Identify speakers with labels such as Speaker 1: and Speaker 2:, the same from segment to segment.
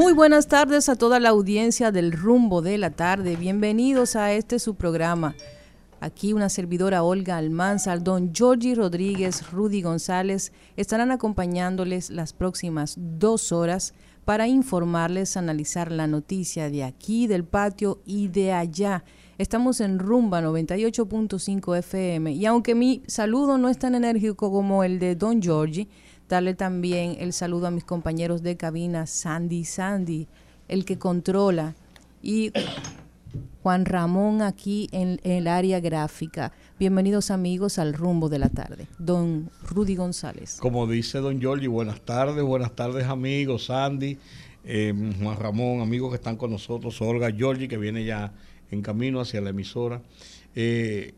Speaker 1: Muy buenas tardes a toda la audiencia del rumbo de la tarde. Bienvenidos a este su programa. Aquí una servidora Olga Almanzar, don Georgie Rodríguez, Rudy González estarán acompañándoles las próximas dos horas para informarles, analizar la noticia de aquí, del patio y de allá. Estamos en Rumba 98.5 FM y aunque mi saludo no es tan enérgico como el de Don Georgie, darle también el saludo a mis compañeros de cabina, Sandy Sandy, el que controla, y Juan Ramón aquí en, el área gráfica. Bienvenidos amigos al rumbo de la tarde. Don Rudy González.
Speaker 2: Como dice don Giorgi, buenas tardes, buenas tardes amigos, Sandy, eh, Juan Ramón, amigos que están con nosotros, Olga Giorgi que viene ya en camino hacia la emisora. Eh,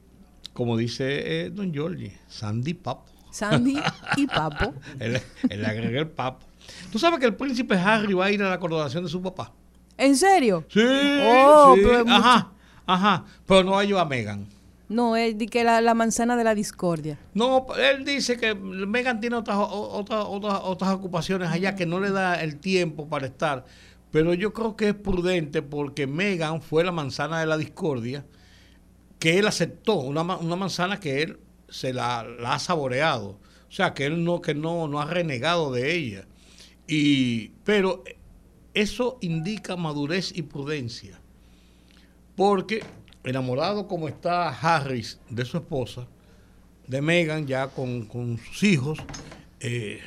Speaker 2: como dice eh, don Giorgi, Sandy Papo.
Speaker 1: Sandy y Papo.
Speaker 2: él, le agregué el Papo. ¿Tú sabes que el príncipe Harry va a ir a la coronación de su papá?
Speaker 1: ¿En serio?
Speaker 2: Sí. Oh, ajá, ajá. Pero no va a llevar a Megan.
Speaker 1: No, él dice que la, la, manzana de la discordia.
Speaker 2: No, él dice que Megan tiene otras, otras, otras, otras ocupaciones allá que no le da el tiempo para estar. Pero yo creo que es prudente porque Megan fue la manzana de la discordia que él aceptó, una, una manzana que él se la, ha saboreado. O sea, que él no, que no, no ha renegado de ella. Y, pero eso indica madurez y prudencia. Porque enamorado como está Harris de su esposa, de Megan, ya con, sus hijos, eh,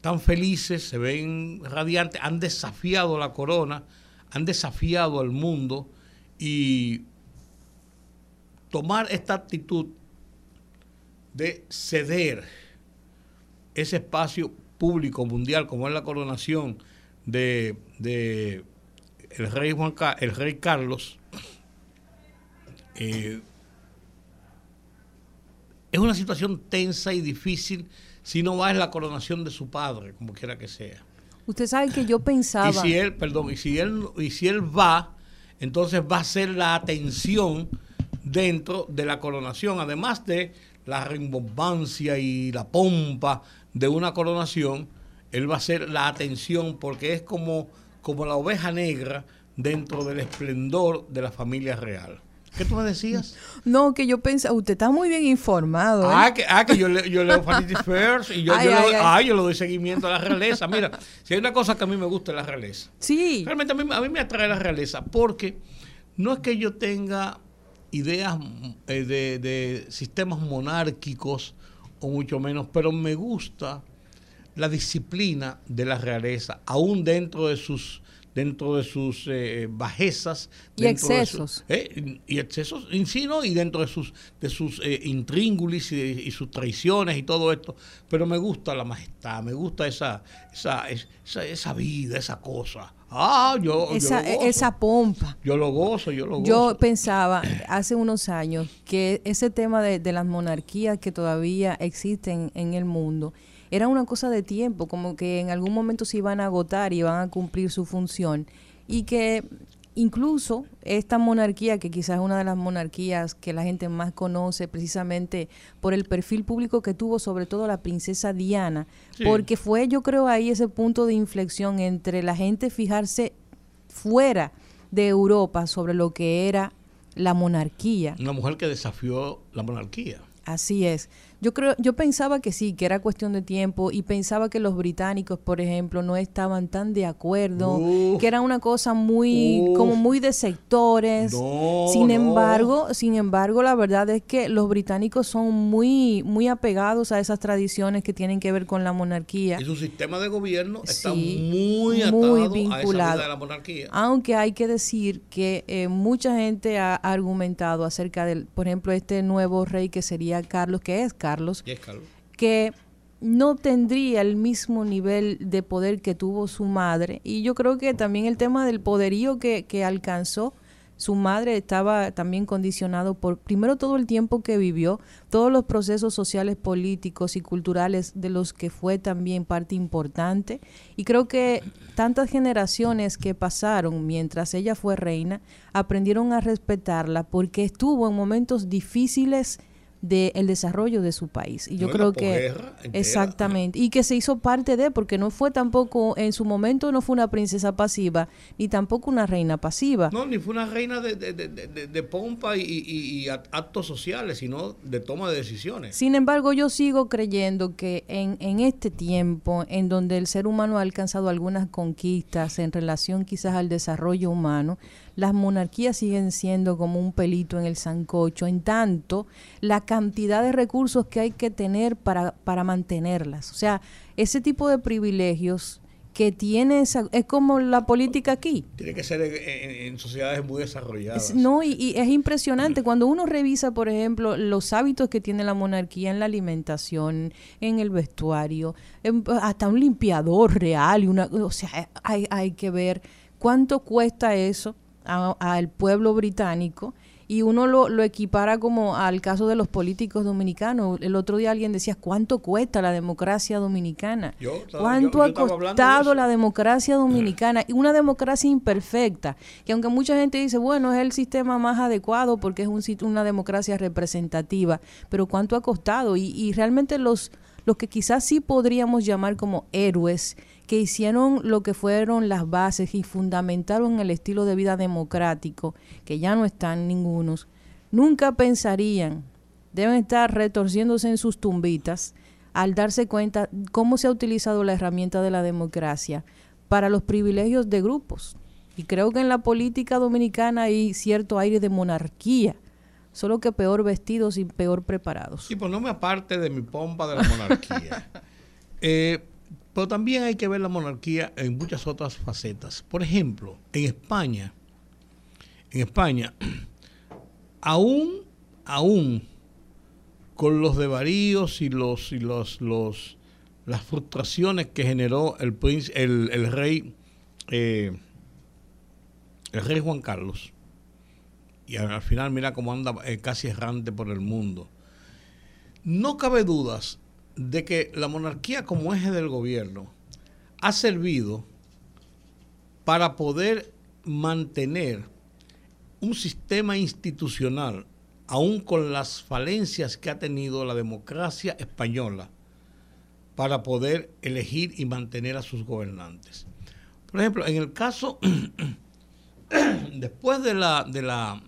Speaker 2: tan felices, se ven radiantes, han desafiado la corona, han desafiado al mundo y tomar esta actitud de ceder ese espacio público mundial como es la coronación de, el rey Juan el rey Carlos eh, es una situación tensa y difícil si no va en la coronación de su padre, como quiera que sea.
Speaker 1: Usted sabe que yo pensaba.
Speaker 2: Y si él, perdón, y si él, y si él va, entonces va a ser la atención dentro de la coronación, además de la rimbombancia y la pompa de una coronación, él va a ser la atención porque es como, como la oveja negra dentro del esplendor de la familia real. ¿Qué tú me decías?
Speaker 1: No, que yo pensaba, usted está muy bien informado. ¿eh?
Speaker 2: Ah, que, ah, que yo, yo leo Vanity First y yo, yo, le, doy seguimiento a la realeza. Mira, si hay una cosa que a mí me gusta es la realeza.
Speaker 1: Sí.
Speaker 2: Realmente a mí, a mí me atrae la realeza porque no es que yo tenga ideas eh, de, sistemas monárquicos o mucho menos, pero me gusta la disciplina de la realeza, aún dentro de sus dentro de sus eh, bajezas
Speaker 1: y excesos.
Speaker 2: eh, y excesos en sí no y dentro de sus de sus intríngulis y, sus traiciones y todo esto. Pero me gusta la majestad me gusta esa esa, esa, esa vida esa cosa Ah, yo,
Speaker 1: esa, esa pompa.
Speaker 2: Yo lo gozo, yo lo gozo.
Speaker 1: Yo pensaba hace unos años que ese tema de, de, las monarquías que todavía existen en el mundo era una cosa de tiempo, como que en algún momento se iban a agotar y iban a cumplir su función y que incluso esta monarquía, que quizás es una de las monarquías que la gente más conoce precisamente por el perfil público que tuvo, sobre todo la princesa Diana, porque fue yo creo ahí ese punto de inflexión entre la gente fijarse fuera de Europa sobre lo que era la monarquía.
Speaker 2: Una mujer que desafió la monarquía.
Speaker 1: Así es. Yo creo, yo pensaba que sí, que era cuestión de tiempo y pensaba que los británicos, por ejemplo, no estaban tan de acuerdo, que era una cosa muy, como muy de sectores. sin embargo, sin embargo, la verdad es que los británicos son muy, muy apegados a esas tradiciones que tienen que ver con la monarquía.
Speaker 2: Y su sistema de gobierno está muy atado vinculado. a la monarquía.
Speaker 1: Aunque hay que decir que eh, mucha gente ha argumentado acerca del, por ejemplo, este nuevo rey que sería Carlos, que es Carlos.
Speaker 2: Carlos.
Speaker 1: Que no tendría el mismo nivel de poder que tuvo su madre. Y yo creo que también el tema del poderío que, que alcanzó su madre estaba también condicionado por, primero, todo el tiempo que vivió, todos los procesos sociales, políticos y culturales de los que fue también parte importante. Y creo que tantas generaciones que pasaron mientras ella fue reina aprendieron a respetarla porque estuvo en momentos difíciles del desarrollo de su país. Y yo creo que exactamente, y que se hizo parte de, porque no fue tampoco, en su momento no fue una princesa pasiva, ni tampoco una reina pasiva.
Speaker 2: No, ni fue una reina de, de, de, pompa y, y, actos sociales, sino de toma de decisiones.
Speaker 1: Sin embargo, yo sigo creyendo que en, en este tiempo, en donde el ser humano ha alcanzado algunas conquistas en relación quizás al desarrollo humano, las monarquías siguen siendo como un pelito en el sancocho, en tanto la cantidad de recursos que hay que tener para, para mantenerlas. O sea, ese tipo de privilegios que tiene esa, es como la política aquí.
Speaker 2: Tiene que ser en, sociedades muy desarrolladas.
Speaker 1: no, y, es impresionante cuando uno revisa, por ejemplo, los hábitos que tiene la monarquía en la alimentación, en el vestuario, hasta un limpiador real, y una, o sea, hay, hay que ver cuánto cuesta eso al pueblo británico y uno lo, lo, equipara como al caso de los políticos dominicanos. El otro día alguien decía, ¿cuánto cuesta la democracia dominicana? ¿Cuánto ha costado la democracia dominicana? Y una democracia imperfecta, que aunque mucha gente dice, bueno, es el sistema más adecuado porque es un, una democracia representativa, pero ¿cuánto ha costado? Y, y realmente los, los que quizás sí podríamos llamar como héroes, que hicieron lo que fueron las bases y fundamentaron el estilo de vida democrático, que ya no están ningunos, nunca pensarían, deben estar retorciéndose en sus tumbitas al darse cuenta cómo se ha utilizado la herramienta de la democracia para los privilegios de grupos. Y creo que en la política dominicana hay cierto aire de monarquía, solo que peor vestidos y peor preparados.
Speaker 2: Sí, pues no me aparte de mi pompa de la monarquía. eh, pero también hay que ver la monarquía en muchas otras facetas. Por ejemplo, en España, en España, aún, aún con los devaríos y los y los, los las frustraciones que generó el príncipe, el, rey eh, el rey Juan Carlos y al, final mira cómo anda eh, casi errante por el mundo no cabe dudas de que la monarquía como eje del gobierno ha servido para poder mantener un sistema institucional, aún con las falencias que ha tenido la democracia española, para poder elegir y mantener a sus gobernantes. Por ejemplo, en el caso, después de la, de la,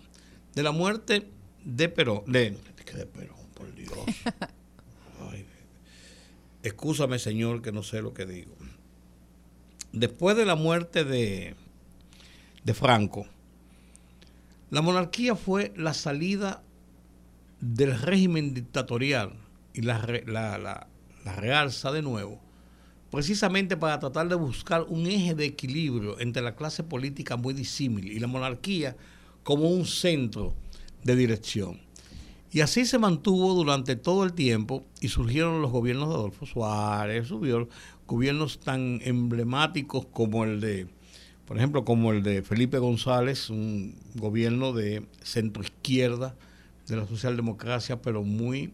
Speaker 2: de la muerte de Perón, de, de Perón, por Dios. Excúsame, Señor, que no sé lo que digo. Después de la muerte de, de Franco, la monarquía fue la salida del régimen dictatorial y la, la, la, la realza de nuevo, precisamente para tratar de buscar un eje de equilibrio entre la clase política muy disímil y la monarquía como un centro de dirección. Y así se mantuvo durante todo el tiempo y surgieron los gobiernos de Adolfo Suárez, subió gobiernos tan emblemáticos como el de, por ejemplo, como el de Felipe González, un gobierno de centro izquierda de la socialdemocracia, pero muy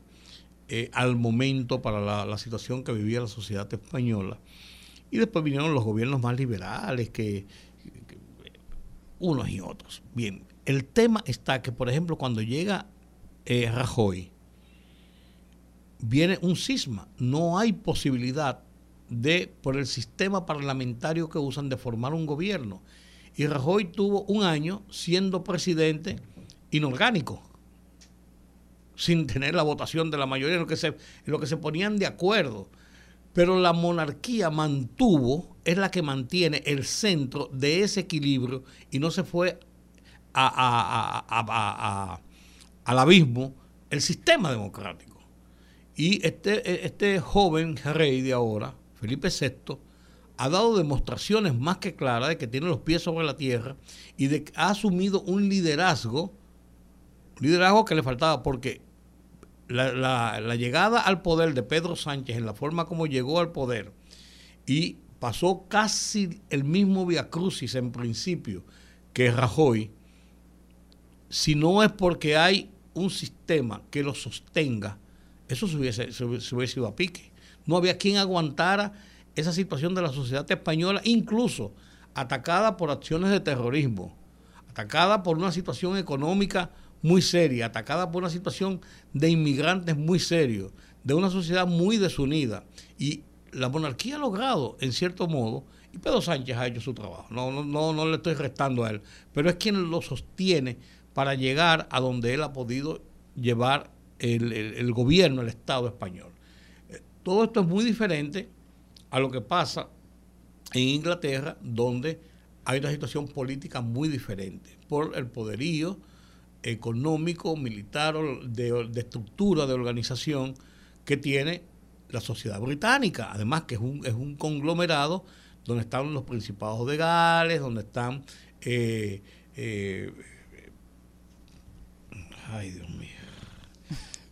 Speaker 2: eh, al momento para la, situación que vivía la sociedad española. Y después vinieron los gobiernos más liberales, que unos y otros. Bien, el tema está que, por ejemplo, cuando llega eh, Rajoy, viene un cisma. No hay posibilidad de, por el sistema parlamentario que usan, de formar un gobierno. Y Rajoy tuvo un año siendo presidente inorgánico, sin tener la votación de la mayoría, en lo que se, en lo que se ponían de acuerdo. Pero la monarquía mantuvo, es la que mantiene el centro de ese equilibrio y no se fue a al abismo el sistema democrático. Y este, este joven rey de ahora, Felipe VI, ha dado demostraciones más que claras de que tiene los pies sobre la tierra y de que ha asumido un liderazgo, liderazgo que le faltaba porque la, llegada al poder de Pedro Sánchez en la forma como llegó al poder y pasó casi el mismo Via Crucis en principio que Rajoy, si no es porque hay un sistema que lo sostenga, eso se hubiese, se hubiese ido a pique. No había quien aguantara esa situación de la sociedad española, incluso atacada por acciones de terrorismo, atacada por una situación económica muy seria, atacada por una situación de inmigrantes muy serio, de una sociedad muy desunida. Y la monarquía ha logrado, en cierto modo, y Pedro Sánchez ha hecho su trabajo, no, no, no, no le estoy restando a él, pero es quien lo sostiene para llegar a donde él ha podido llevar el, gobierno, el Estado español. Eh, todo esto es muy diferente a lo que pasa en Inglaterra, donde hay una situación política muy diferente por el poderío, económico, militar, de, de estructura, de organización que tiene la sociedad británica. Además que es un, es un conglomerado donde están los principados de Gales, donde están... Eh, eh, ay, Dios mío.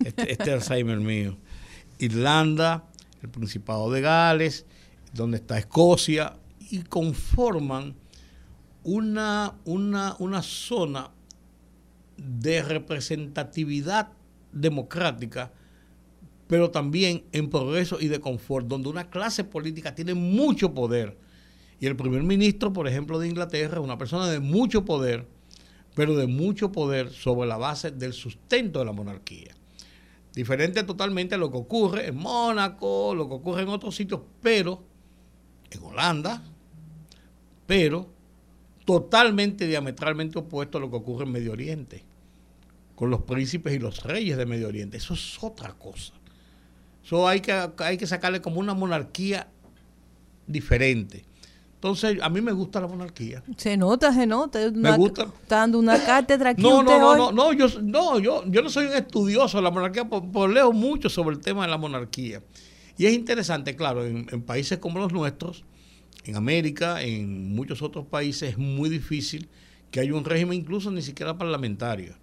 Speaker 2: Este, este Alzheimer mío. Irlanda, el Principado de Gales, donde está Escocia, y conforman una, una, una zona de representatividad democrática, pero también en progreso y de confort, donde una clase política tiene mucho poder. Y el primer ministro, por ejemplo, de Inglaterra, es una persona de mucho poder, pero de mucho poder sobre la base del sustento de la monarquía. Diferente totalmente a lo que ocurre en Mónaco, lo que ocurre en otros sitios, pero en Holanda, pero totalmente diametralmente opuesto a lo que ocurre en Medio Oriente, con los príncipes y los reyes de Medio Oriente. Eso es otra cosa. Eso hay que, hay que sacarle como una monarquía diferente. Entonces, a mí me gusta la monarquía.
Speaker 1: Se nota, se nota.
Speaker 2: me gusta.
Speaker 1: Está dando una cátedra aquí.
Speaker 2: No, no, no, no, no, yo, no, yo, yo no soy un estudioso de la monarquía, por, leo mucho sobre el tema de la monarquía. Y es interesante, claro, en países como los nuestros, en América, en muchos otros países, es muy difícil que haya un régimen incluso ni siquiera parlamentario.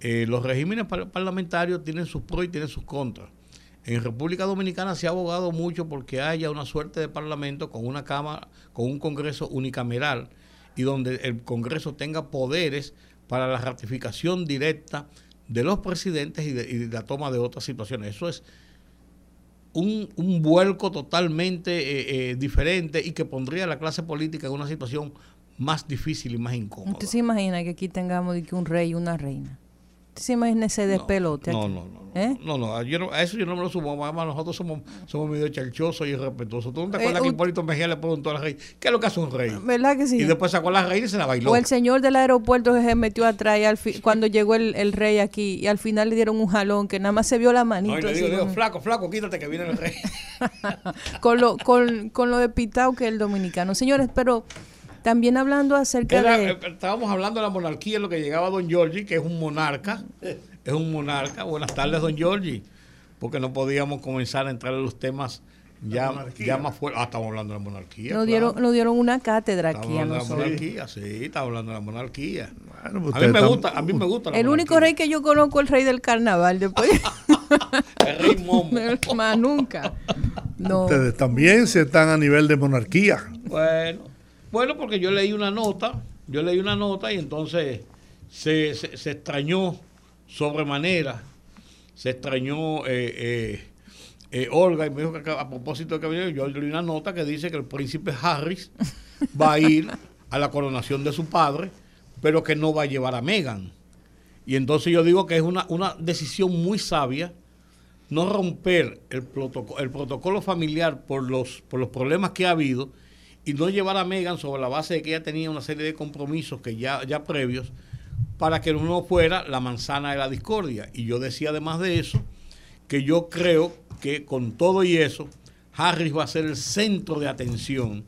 Speaker 2: Eh, los regímenes parlamentarios tienen sus pros y tienen sus contras. En República Dominicana se ha abogado mucho porque haya una suerte de parlamento con una cámara, con un Congreso unicameral y donde el Congreso tenga poderes para la ratificación directa de los presidentes y de, la toma de otras situaciones. Eso es un, vuelco totalmente eh, eh, diferente y que pondría a la clase política en una situación más difícil y más incómoda.
Speaker 1: ¿Usted se imagina que aquí tengamos un rey y una reina? ¿Usted se imagina ese despelote?
Speaker 2: No, no, no. ¿Eh? No, no, a eso yo no me lo sumo. Además, nosotros somos, somos medio charchosos y irrespetuosos. ¿Tú no te acuerdas que Hipólito Mejía le preguntó al rey qué es lo que hace un rey?
Speaker 1: ¿Verdad que sí?
Speaker 2: Y después sacó a la reina y se la bailó.
Speaker 1: O el señor del aeropuerto que se metió atrás cuando llegó el, el, rey aquí y al final le dieron un jalón que nada más se vio la manito.
Speaker 2: No, le digo, digo, flaco, flaco, quítate que viene el rey.
Speaker 1: con, lo, con, con lo de pitao que es el dominicano. Señores, pero... También hablando acerca de...
Speaker 2: Eh, estábamos hablando de la monarquía, lo que llegaba don Giorgi, que es un monarca, es un monarca. Buenas tardes, don Giorgi, porque no podíamos comenzar a entrar en los temas ya, ya más fuertes. Ah, estamos hablando de la monarquía.
Speaker 1: Nos, dieron, nos dieron una cátedra aquí
Speaker 2: a nosotros. De la monarquía, sí, estamos hablando de la monarquía. Pues a, mí me gusta, a mí me gusta
Speaker 1: El único rey que yo conozco es el rey del carnaval. Después.
Speaker 2: el rey Momo.
Speaker 1: Más nunca.
Speaker 3: No. Ustedes también se están a nivel de monarquía.
Speaker 2: Bueno. Bueno, porque yo leí una nota, yo leí una nota y entonces se, se, extrañó sobremanera, se extrañó eh, eh, eh, Olga y me dijo que a propósito de que venía, yo leí una nota que dice que el príncipe Harris va a ir a la coronación de su padre, pero que no va a llevar a Meghan. Y entonces yo digo que es una, una decisión muy sabia no romper el protocolo, el protocolo familiar por los, por los problemas que ha habido y no llevar a Megan sobre la base de que ella tenía una serie de compromisos que ya, ya previos para que no fuera la manzana de la discordia. Y yo decía además de eso que yo creo que con todo y eso, Harris va a ser el centro de atención.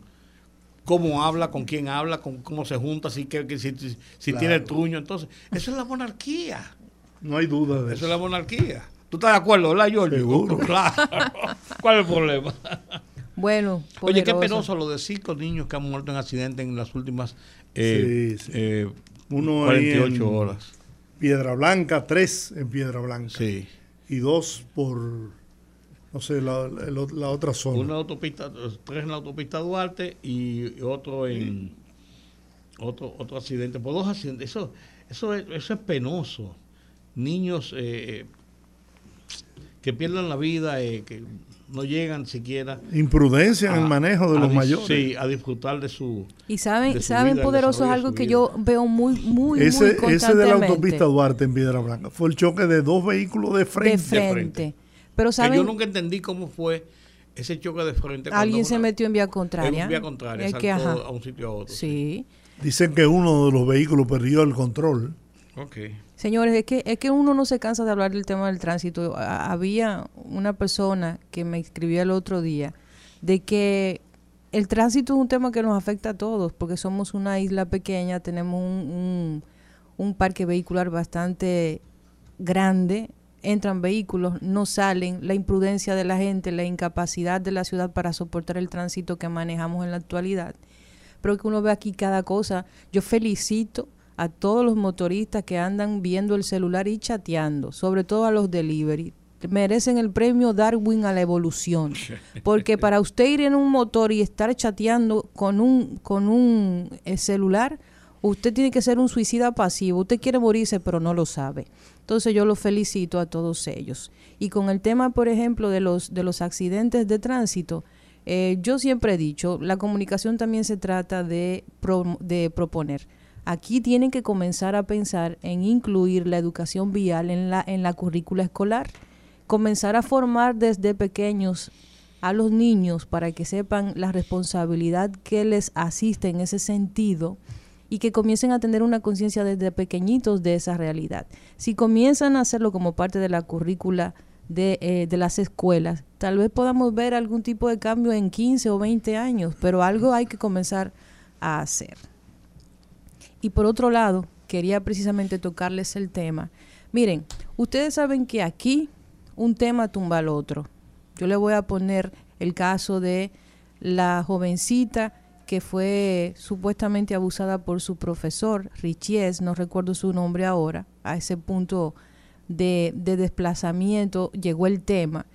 Speaker 2: Cómo habla, con quién habla, con cómo se junta, si, que, si, si tiene el truño. Entonces, eso es la monarquía.
Speaker 3: No hay duda de eso.
Speaker 2: Eso es la monarquía. ¿Tú estás de acuerdo, verdad, Jorge?
Speaker 3: Seguro.
Speaker 2: Claro. ¿Cuál es el problema?
Speaker 1: Bueno,
Speaker 2: Oye, qué penoso lo de cinco niños que han muerto en accidente en las últimas eh,
Speaker 3: Uno
Speaker 2: 48 horas.
Speaker 3: Piedra Blanca, tres en Piedra Blanca.
Speaker 2: Sí.
Speaker 3: y dos por, no sé, la, la otra zona.
Speaker 2: Una autopista, tres en la autopista Duarte y otro en otro otro accidente, por dos accidentes. Eso, eso, es, eso es penoso. Niños eh, que pierden la vida, eh, que no llegan siquiera.
Speaker 3: Imprudencia en el manejo de los mayores.
Speaker 2: Sí, a disfrutar de su.
Speaker 1: Y saben, saben poderoso es algo que yo veo muy, muy,
Speaker 3: ese,
Speaker 1: muy
Speaker 3: Ese de la autopista Duarte en Piedra Blanca fue el choque de dos vehículos de frente.
Speaker 1: De frente. Pero saben.
Speaker 2: yo nunca entendí cómo fue ese choque de frente.
Speaker 1: Alguien se metió en vía contraria.
Speaker 2: En vía contraria, saltó a un sitio a otro.
Speaker 1: Sí.
Speaker 3: Dicen que uno de los vehículos perdió el control.
Speaker 2: Okay.
Speaker 1: Señores, es que, es que uno no se cansa de hablar del tema del tránsito. Había una persona que me escribió el otro día de que el tránsito es un tema que nos afecta a todos, porque somos una isla pequeña, tenemos un, un, parque vehicular bastante grande, entran vehículos, no salen, la imprudencia de la gente, la incapacidad de la ciudad para soportar el tránsito que manejamos en la actualidad. Pero que uno ve aquí cada cosa. Yo felicito a todos los motoristas que andan viendo el celular y chateando, sobre todo a los delivery. Merecen el premio Darwin a la evolución, porque para usted ir en un motor y estar chateando con un con un eh, celular, usted tiene que ser un suicida pasivo. Usted quiere morirse, pero no lo sabe. Entonces yo los felicito a todos ellos. Y con el tema, por ejemplo, de los de los accidentes de tránsito, eh, yo siempre he dicho, la comunicación también se trata de, de proponer Aquí tienen que comenzar a pensar en incluir la educación vial en la, en la currícula escolar, comenzar a formar desde pequeños a los niños para que sepan la responsabilidad que les asiste en ese sentido y que comiencen a tener una conciencia desde pequeñitos de esa realidad. Si comienzan a hacerlo como parte de la currícula de, eh, de, las escuelas, tal vez podamos ver algún tipo de cambio en 15 o 20 años, pero algo hay que comenzar a hacer. Y por otro lado, quería precisamente tocarles el tema. Miren, ustedes saben que aquí un tema tumba al otro. Yo le voy a poner el caso de la jovencita que fue supuestamente abusada por su profesor, Richies, no recuerdo su nombre ahora, a ese punto de, de desplazamiento llegó el tema.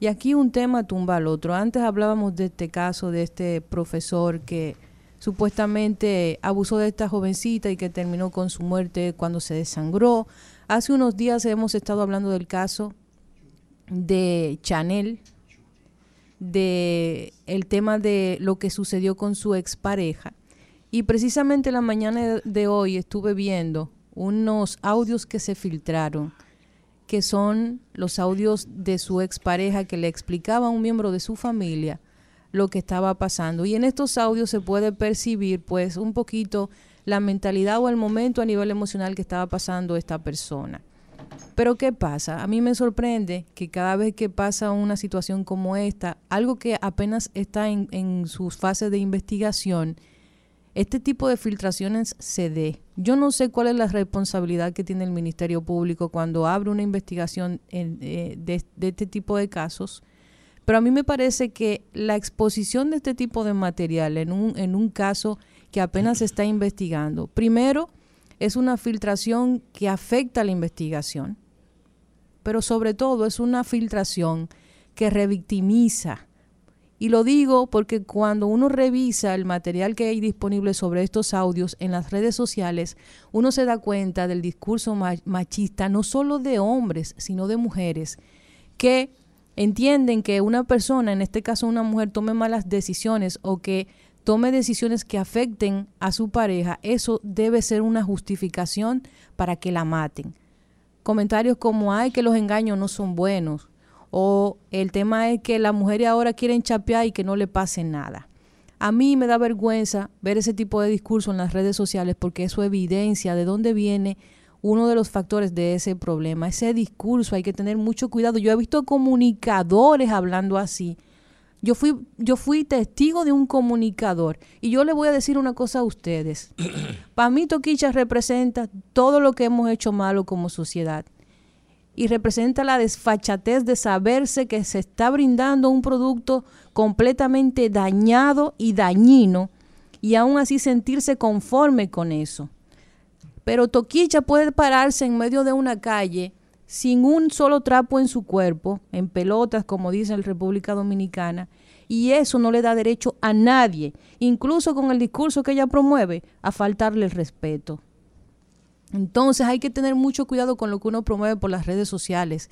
Speaker 1: Y aquí un tema tumba al otro. Antes hablábamos de este caso de este profesor que supuestamente abusó de esta jovencita y que terminó con su muerte cuando se desangró. Hace unos días hemos estado hablando del caso de Chanel, de el tema de lo que sucedió con su expareja. Y precisamente la mañana de hoy estuve viendo unos audios que se filtraron, que son los audios de su expareja que le explicaba a un miembro de su familia lo que estaba pasando. Y en estos audios se puede percibir pues un poquito la mentalidad o el momento a nivel emocional que estaba pasando esta persona. Pero ¿qué pasa? A mí me sorprende que cada vez que pasa una situación como esta, algo que apenas está en, sus fases de investigación, este tipo de filtraciones se dé. Yo no sé cuál es la responsabilidad que tiene el Ministerio Público cuando abre una investigación eh, de este tipo de casos, pero a mí me parece que la exposición de este tipo de material en un, en un caso que apenas se está investigando, primero, es una filtración que afecta a la investigación, pero sobre todo es una filtración que revictimiza. Y lo digo porque cuando uno revisa el material que hay disponible sobre estos audios en las redes sociales, uno se da cuenta del discurso machista no solo de hombres, sino de mujeres, que entienden que una persona, en este caso una mujer, tome malas decisiones o que tome decisiones que afecten a su pareja, eso debe ser una justificación para que la maten. Comentarios como, ay, que los engaños no son buenos, o el tema es que las mujeres ahora quieren chapear y que no le pase nada. A mí me da vergüenza ver ese tipo de discurso en las redes sociales porque eso evidencia de dónde viene uno de los factores de ese problema. Ese discurso hay que tener mucho cuidado. Yo he visto comunicadores hablando así. Yo fui, yo fui testigo de un comunicador y yo le voy a decir una cosa a ustedes. Para mí Toquicha representa todo lo que hemos hecho malo como sociedad y representa la desfachatez de saberse que se está brindando un producto completamente dañado y dañino y aún así sentirse conforme con eso. Pero Toquicha puede pararse en medio de una calle sin un solo trapo en su cuerpo, en pelotas, como dice la República Dominicana, y eso no le da derecho a nadie, incluso con el discurso que ella promueve, a faltarle el respeto. Entonces hay que tener mucho cuidado con lo que uno promueve por las redes sociales.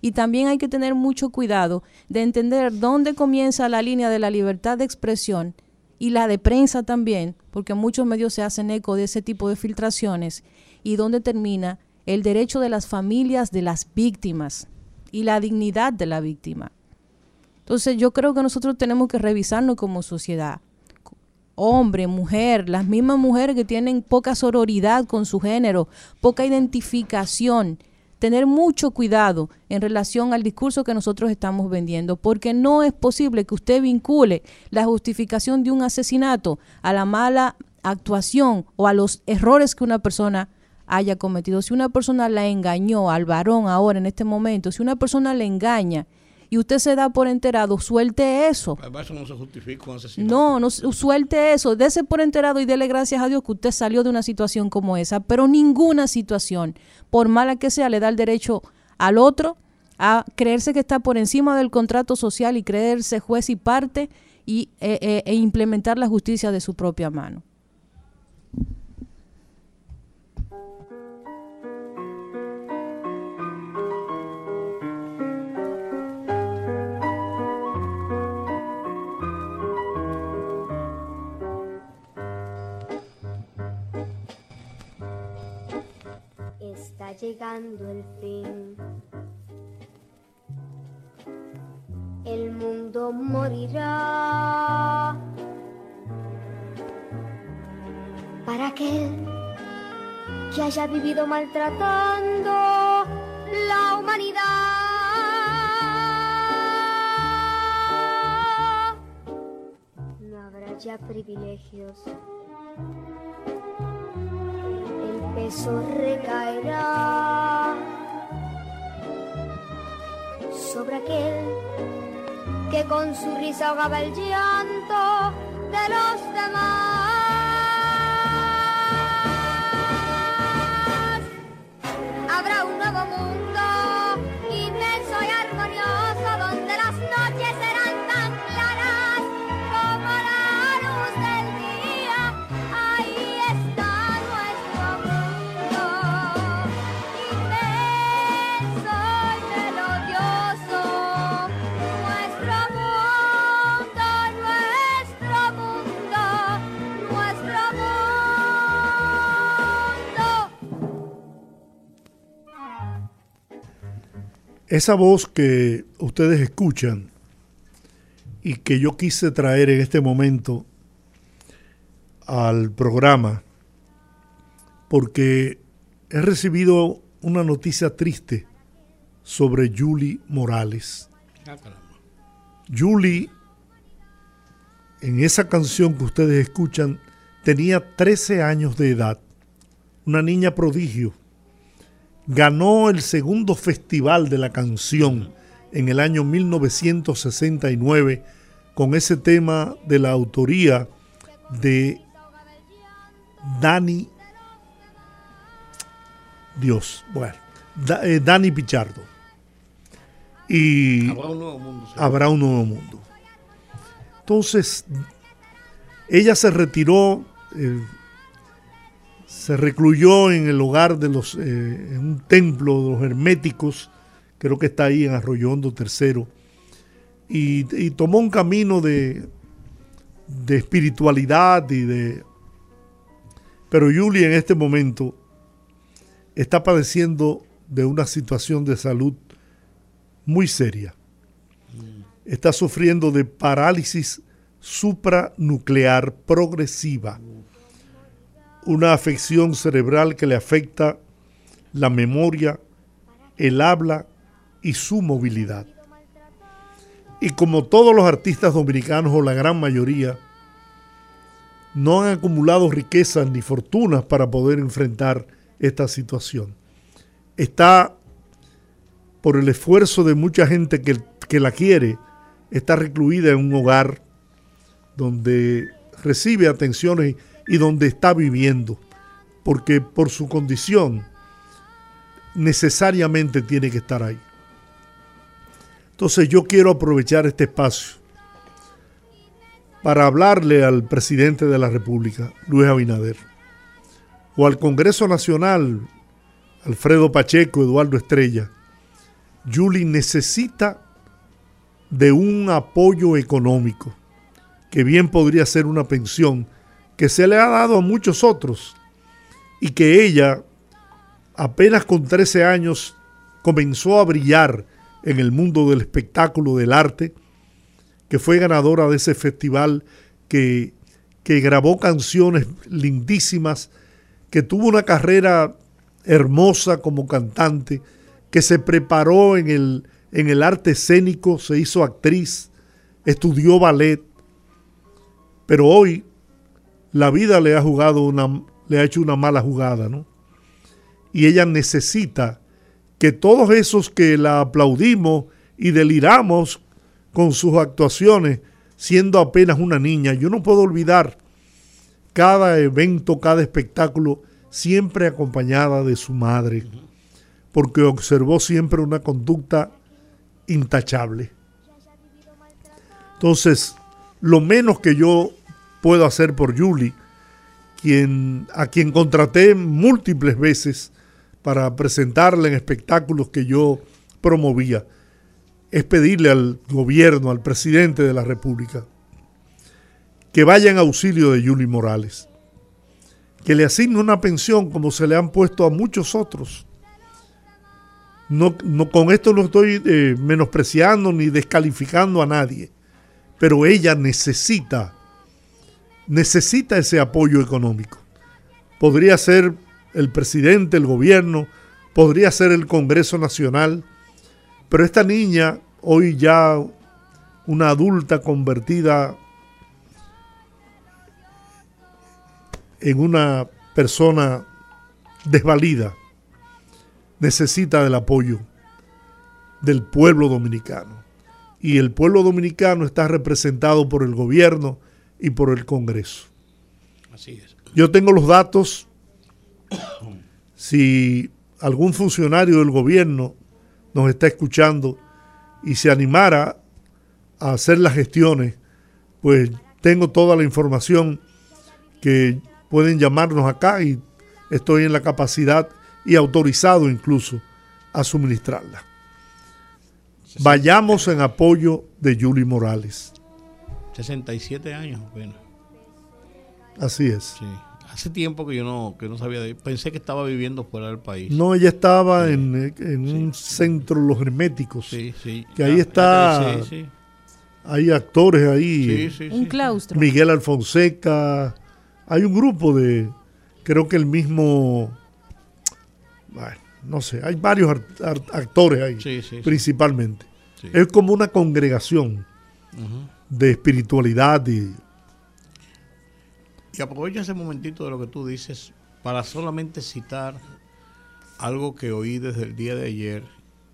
Speaker 1: Y también hay que tener mucho cuidado de entender dónde comienza la línea de la libertad de expresión y la de prensa también, porque muchos medios se hacen eco de ese tipo de filtraciones, y dónde termina el derecho de las familias de las víctimas y la dignidad de la víctima. Entonces yo creo que nosotros tenemos que revisarnos como sociedad. Hombre, mujer, las mismas mujeres que tienen poca sororidad con su género, poca identificación, tener mucho cuidado en relación al discurso que nosotros estamos vendiendo, porque no es posible que usted vincule la justificación de un asesinato a la mala actuación o a los errores que una persona haya cometido. Si una persona la engañó al varón ahora en este momento, si una persona le engaña y usted se da por enterado, suelte eso.
Speaker 2: Eso no se justifica un
Speaker 1: asesinato. No, no suelte eso, dese por enterado y dele gracias a Dios que usted salió de una situación como esa, pero ninguna situación, por mala que sea, le da el derecho al otro a creerse que está por encima del contrato social y creerse juez y parte y, e, e, e implementar la justicia de su propia mano.
Speaker 4: Llegando el fin. El mundo morirá para aquel que haya vivido maltratando la humanidad. No habrá ya privilegios eso recaerá sobre aquel que con su risa ahogaba el llanto de los demás. Habrá un nuevo mundo
Speaker 3: Esa voz que ustedes escuchan y que yo quise traer en este momento al programa porque he recibido una noticia triste sobre Julie Morales.
Speaker 2: Ah.
Speaker 3: Julie, en esa canción que ustedes escuchan, tenía 13 años de edad, una niña prodigio. Ganó el segundo festival de la canción en el año 1969 con ese tema de la autoría de Dani Dios, bueno, Da- eh, Dani Pichardo. Y
Speaker 2: Habrá un nuevo mundo. seguro.
Speaker 3: habrá un nuevo mundo. Entonces, ella se retiró, eh, se recluyó en el hogar de los, eh, en un templo de los herméticos, creo que está ahí en Arroyo Hondo tercero, y, y tomó un camino de, de espiritualidad y de... Pero Julie en este momento está padeciendo de una situación de salud muy seria. Está sufriendo de parálisis supranuclear progresiva, una afección cerebral que le afecta la memoria, el habla y su movilidad. Y como todos los artistas dominicanos o la gran mayoría, no han acumulado riquezas ni fortunas para poder enfrentar esta situación. Está por el esfuerzo de mucha gente que, que la quiere, está recluida en un hogar donde recibe atenciones y donde está viviendo, porque por su condición necesariamente tiene que estar ahí. Entonces yo quiero aprovechar este espacio para hablarle al presidente de la República, Luis Abinader, o al Congreso Nacional, Alfredo Pacheco, Eduardo Estrella. Julie necesita de un apoyo económico, que bien podría ser una pensión, que se le ha dado a muchos otros, y que ella, apenas con 13 años, comenzó a brillar en el mundo del espectáculo, del arte, que fue ganadora de ese festival, que, que grabó canciones lindísimas, que tuvo una carrera hermosa como cantante, que se preparó en el, en el arte escénico, se hizo actriz, estudió ballet, pero hoy la vida le ha jugado una, le ha hecho una mala jugada, ¿no? Y ella necesita que todos esos que la aplaudimos y deliramos con sus actuaciones, siendo apenas una niña, yo no puedo olvidar cada evento, cada espectáculo, siempre acompañada de su madre, porque observó siempre una conducta intachable. Entonces, lo menos que yo puedo hacer por Julie, quien, a quien contraté múltiples veces para presentarle en espectáculos que yo promovía, es pedirle al gobierno, al presidente de la República, que vaya en auxilio de Julie Morales, que le asigne una pensión como se le han puesto a muchos otros. No, con esto no estoy eh, menospreciando ni descalificando a nadie, pero ella necesita, necesita ese apoyo económico. Podría ser el presidente, el gobierno, podría ser el Congreso Nacional, pero esta niña, hoy ya una adulta convertida en una persona desvalida, necesita del apoyo del pueblo dominicano. Y el pueblo dominicano está representado por el gobierno y por el Congreso. Así es. Yo tengo los datos. Si algún funcionario del gobierno nos está escuchando y se animara a hacer las gestiones, pues tengo toda la información que pueden llamarnos acá y estoy en la capacidad y autorizado incluso a suministrarla. Vayamos en apoyo de Julie Morales.
Speaker 2: 67 años bueno.
Speaker 3: Así es.
Speaker 2: Hace tiempo que yo no, que no sabía de Pensé que estaba viviendo fuera del país.
Speaker 3: No, ella estaba en, un centro, Los Herméticos. Sí, sí. Que ahí está. Hay actores ahí.
Speaker 1: Un claustro.
Speaker 3: Miguel Alfonseca. Hay un grupo de. Creo que el mismo bueno, no sé, hay varios actores ahí, principalmente. Es como una congregación de espiritualidad y...
Speaker 2: Y aprovecho ese momentito de lo que tú dices para solamente citar algo que oí desde el día de ayer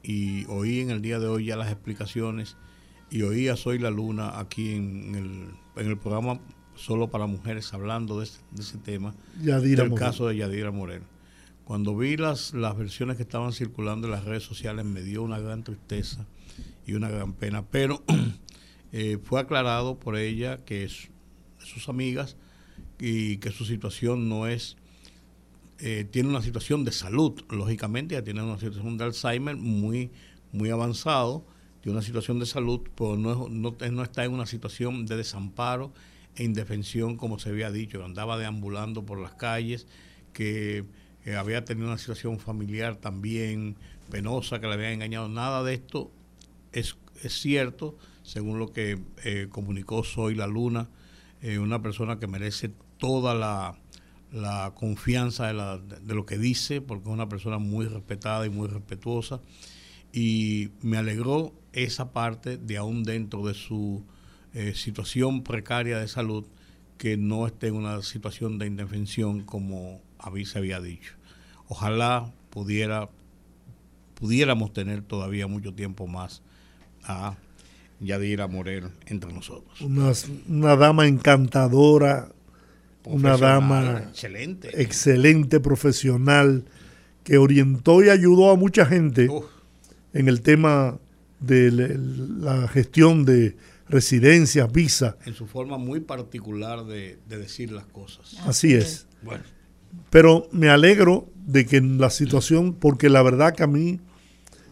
Speaker 2: y oí en el día de hoy ya las explicaciones y oí a Soy la Luna aquí en el, en el programa Solo para Mujeres hablando de, ese tema,
Speaker 3: Yadira
Speaker 2: del caso de Yadira Moreno. Cuando vi las, las versiones que estaban circulando en las redes sociales me dio una gran tristeza y una gran pena, pero eh, fue aclarado por ella que es, sus amigas y que su situación no es, eh, tiene una situación de salud, lógicamente ya tiene una situación de Alzheimer muy, muy avanzado, tiene una situación de salud, pero no, no, no está en una situación de desamparo e indefensión como se había dicho, andaba deambulando por las calles, que había tenido una situación familiar también penosa, que le habían engañado. Nada de esto es, es cierto, según lo que eh, comunicó Soy la Luna, eh, una persona que merece toda la, confianza de, lo que dice, porque es una persona muy respetada y muy respetuosa. Y me alegró esa parte de aún dentro de su eh, situación precaria de salud, que no esté en una situación de indefensión como se había dicho. Ojalá pudiéramos tener todavía mucho tiempo más a Yadira Morel entre nosotros.
Speaker 3: Una, dama encantadora, una dama
Speaker 2: excelente.
Speaker 3: excelente profesional, que orientó y ayudó a mucha gente en el tema de la gestión de residencias, visa.
Speaker 2: En su forma muy particular de, decir las cosas.
Speaker 3: Así es. Bueno. Pero me alegro de que en la situación, porque la verdad que a mí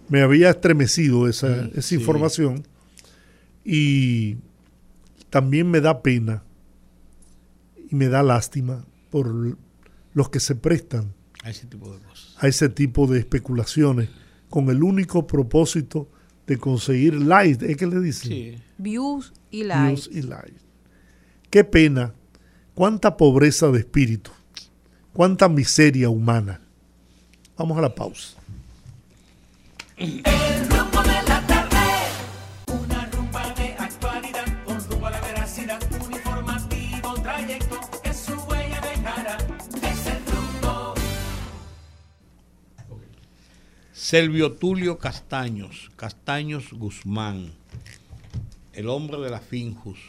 Speaker 3: me había estremecido esa, esa información y también me da pena y me da lástima por los que se prestan
Speaker 2: a ese tipo de cosas.
Speaker 3: A ese tipo de especulaciones con el único propósito de conseguir likes, ¿es que le dicen? Sí.
Speaker 1: Views y likes.
Speaker 3: Views y likes. Qué pena, cuánta pobreza de espíritu, cuánta miseria humana. Vamos a la pausa.
Speaker 2: Selvio Tulio Castaños, Castaños Guzmán, el hombre de la Finjus,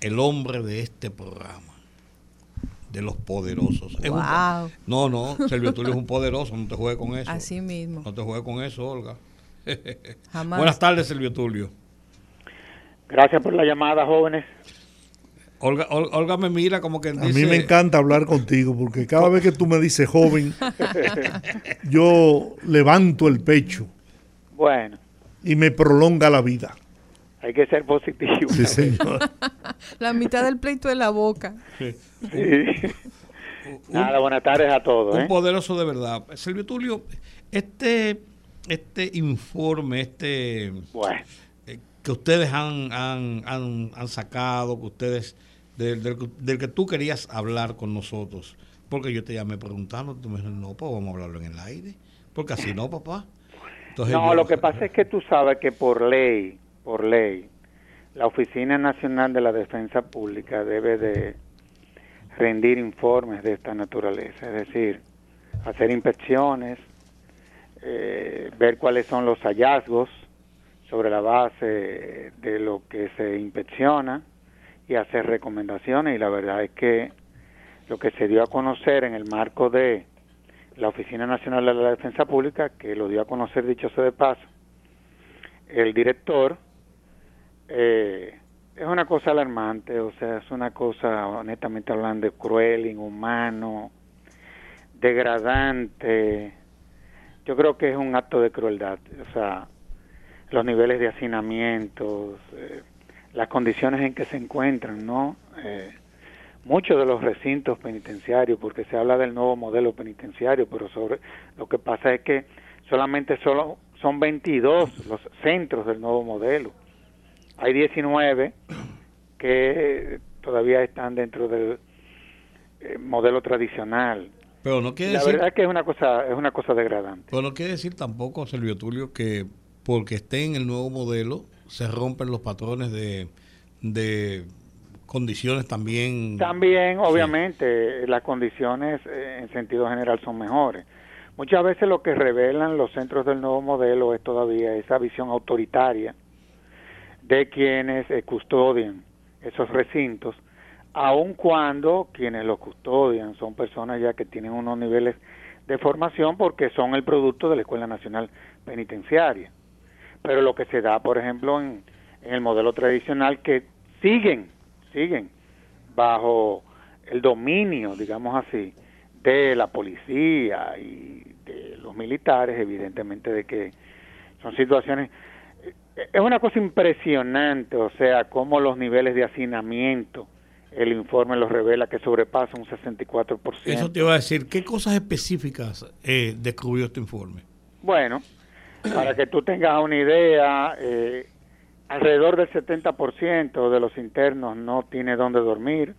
Speaker 2: el hombre de este programa, de los poderosos. no, no, Selvio Tulio es un poderoso, no te juegues con eso.
Speaker 1: Así mismo.
Speaker 2: No te juegues con eso, Olga. Buenas tardes, Selvio Tulio.
Speaker 5: Gracias por la llamada, jóvenes.
Speaker 2: Olga, Olga, me mira como que
Speaker 3: dice... A mí me encanta hablar contigo porque cada vez que tú me dices joven, yo levanto el pecho.
Speaker 5: Bueno.
Speaker 3: Y me prolonga la vida.
Speaker 5: Hay que ser positivo.
Speaker 3: Sí, señor.
Speaker 1: la mitad del pleito de la boca. Sí.
Speaker 5: Nada, buenas tardes a todos.
Speaker 2: Un
Speaker 5: ¿eh?
Speaker 2: poderoso de verdad. Silvio Tulio, este, este informe, este...
Speaker 5: Bueno
Speaker 2: eh, que ustedes han, han, han, han, sacado, que ustedes del, que tú querías hablar con nosotros. Porque yo te llamé preguntando, tú me dijiste, no, pues vamos a hablarlo en el aire. Porque así no, papá.
Speaker 5: no, lo que pasa es que tú sabes que por ley, por ley, la Oficina Nacional de la Defensa Pública debe de rendir informes de esta naturaleza, es decir, hacer inspecciones, eh, ver cuáles son los hallazgos sobre la base de lo que se inspecciona, y hacer recomendaciones y la verdad es que lo que se dio a conocer en el marco de la Oficina Nacional de la Defensa Pública, que lo dio a conocer dicho sea de paso, el director, eh, es una cosa alarmante, o sea, es una cosa, honestamente hablando, cruel, inhumano, degradante. Yo creo que es un acto de crueldad, o sea, los niveles de hacinamientos, eh, las condiciones en que se encuentran, ¿no? Eh, muchos de los recintos penitenciarios, porque se habla del nuevo modelo penitenciario, pero sobre lo que pasa es que solamente solo son 22 los centros del nuevo modelo. Hay 19 que todavía están dentro del eh, modelo tradicional.
Speaker 2: Pero no quiere
Speaker 5: la verdad es que es una cosa es una cosa degradante.
Speaker 2: Pero no quiere decir tampoco, Servio Tulio, que porque esté en el nuevo modelo se rompen los patrones de, de condiciones también.
Speaker 5: También, obviamente, las condiciones eh, en sentido general son mejores. Muchas veces lo que revelan los centros del nuevo modelo es todavía esa visión autoritaria de quienes eh, custodian esos recintos, aun cuando quienes los custodian son personas ya que tienen unos niveles de formación porque son el producto de la Escuela Nacional Penitenciaria pero lo que se da, por ejemplo, en, el modelo tradicional, que siguen, siguen bajo el dominio, digamos así, de la policía y de los militares, evidentemente de que son situaciones es una cosa impresionante, o sea, cómo los niveles de hacinamiento, el informe los revela que sobrepasa un 64%.
Speaker 2: Eso te iba a decir, ¿qué cosas específicas eh, descubrió este informe?
Speaker 5: Bueno, para que tú tengas una idea, eh, alrededor del 70% de los internos no tiene dónde dormir,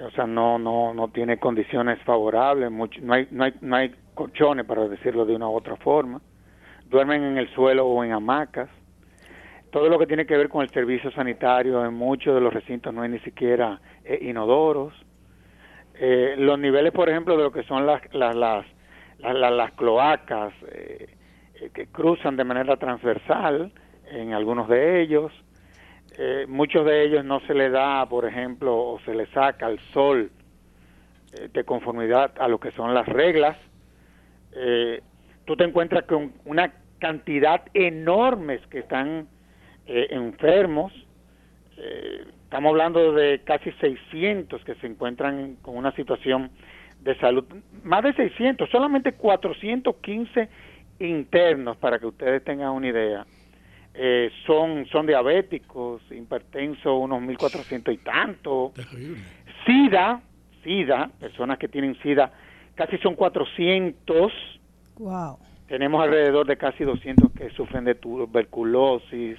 Speaker 5: o sea, no no no tiene condiciones favorables, no hay no hay no hay colchones para decirlo de una u otra forma. Duermen en el suelo o en hamacas. Todo lo que tiene que ver con el servicio sanitario en muchos de los recintos no hay ni siquiera eh, inodoros. Eh, los niveles, por ejemplo, de lo que son las las las, las, las cloacas, eh, que cruzan de manera transversal en algunos de ellos. Eh, muchos de ellos no se le da, por ejemplo, o se le saca al sol eh, de conformidad a lo que son las reglas. Eh, tú te encuentras con una cantidad enormes que están eh, enfermos. estamos hablando de casi 600 que se encuentran con una situación de salud. Más de 600, solamente 415 internos, para que ustedes tengan una idea. son, son diabéticos, hipertensos, unos 1.400 y tanto. SIDA, SIDA, personas que tienen SIDA, casi son 400.
Speaker 1: Wow.
Speaker 5: Tenemos alrededor de casi 200 que sufren de tuberculosis,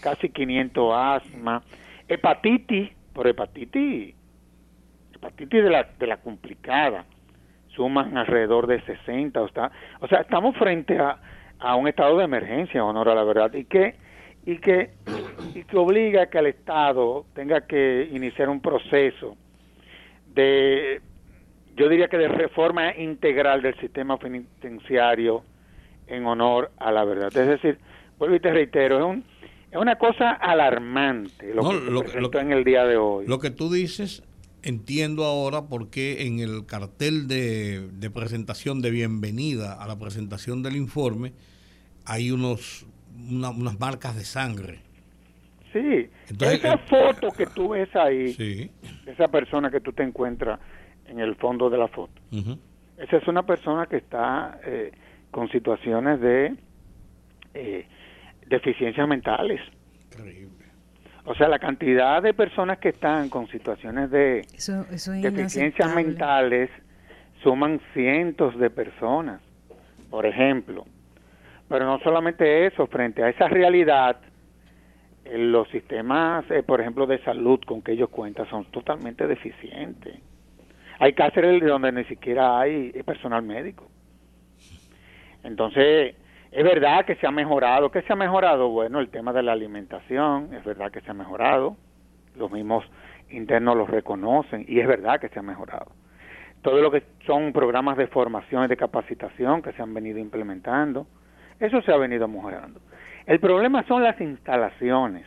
Speaker 5: casi 500 asma, hepatitis, por hepatitis, hepatitis de la, de la complicada, suman alrededor de 60. O, está, o sea, estamos frente a, a un estado de emergencia, honor a la verdad, y que y que y que obliga a que el Estado tenga que iniciar un proceso de, yo diría que de reforma integral del sistema penitenciario en honor a la verdad. Es decir, vuelvo y te reitero, es, un, es una cosa alarmante lo que en el día de hoy.
Speaker 2: Lo que tú dices, entiendo ahora por qué en el cartel de, de presentación de bienvenida a la presentación del informe hay unos unas marcas de sangre.
Speaker 5: Sí, esa eh, foto que tú ves ahí, esa persona que tú te encuentras en el fondo de la foto, esa es una persona que está eh, con situaciones de eh, deficiencias mentales. O sea, la cantidad de personas que están con situaciones de deficiencias mentales suman cientos de personas. Por ejemplo, pero no solamente eso, frente a esa realidad, los sistemas, eh, por ejemplo, de salud con que ellos cuentan son totalmente deficientes. Hay cárceles donde ni siquiera hay personal médico. Entonces, es verdad que se ha mejorado. ¿Qué se ha mejorado? Bueno, el tema de la alimentación, es verdad que se ha mejorado. Los mismos internos lo reconocen y es verdad que se ha mejorado. Todo lo que son programas de formación y de capacitación que se han venido implementando, eso se ha venido mejorando. El problema son las instalaciones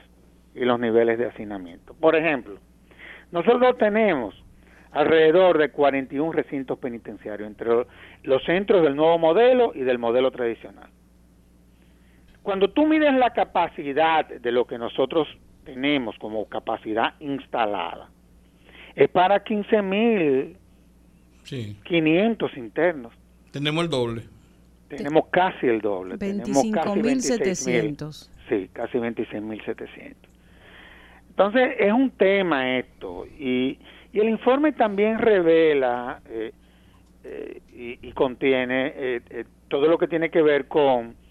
Speaker 5: y los niveles de hacinamiento. Por ejemplo, nosotros tenemos alrededor de 41 recintos penitenciarios entre los centros del nuevo modelo y del modelo tradicional. Cuando tú mides la capacidad de lo que nosotros tenemos como capacidad instalada, es para 15.500 internos.
Speaker 2: Tenemos el doble.
Speaker 5: Tenemos casi el doble.
Speaker 1: 25.700.
Speaker 5: Sí, casi 26.700. Entonces, es un tema esto. Y, y el informe también revela eh, eh, y, contiene eh, todo lo que tiene que ver con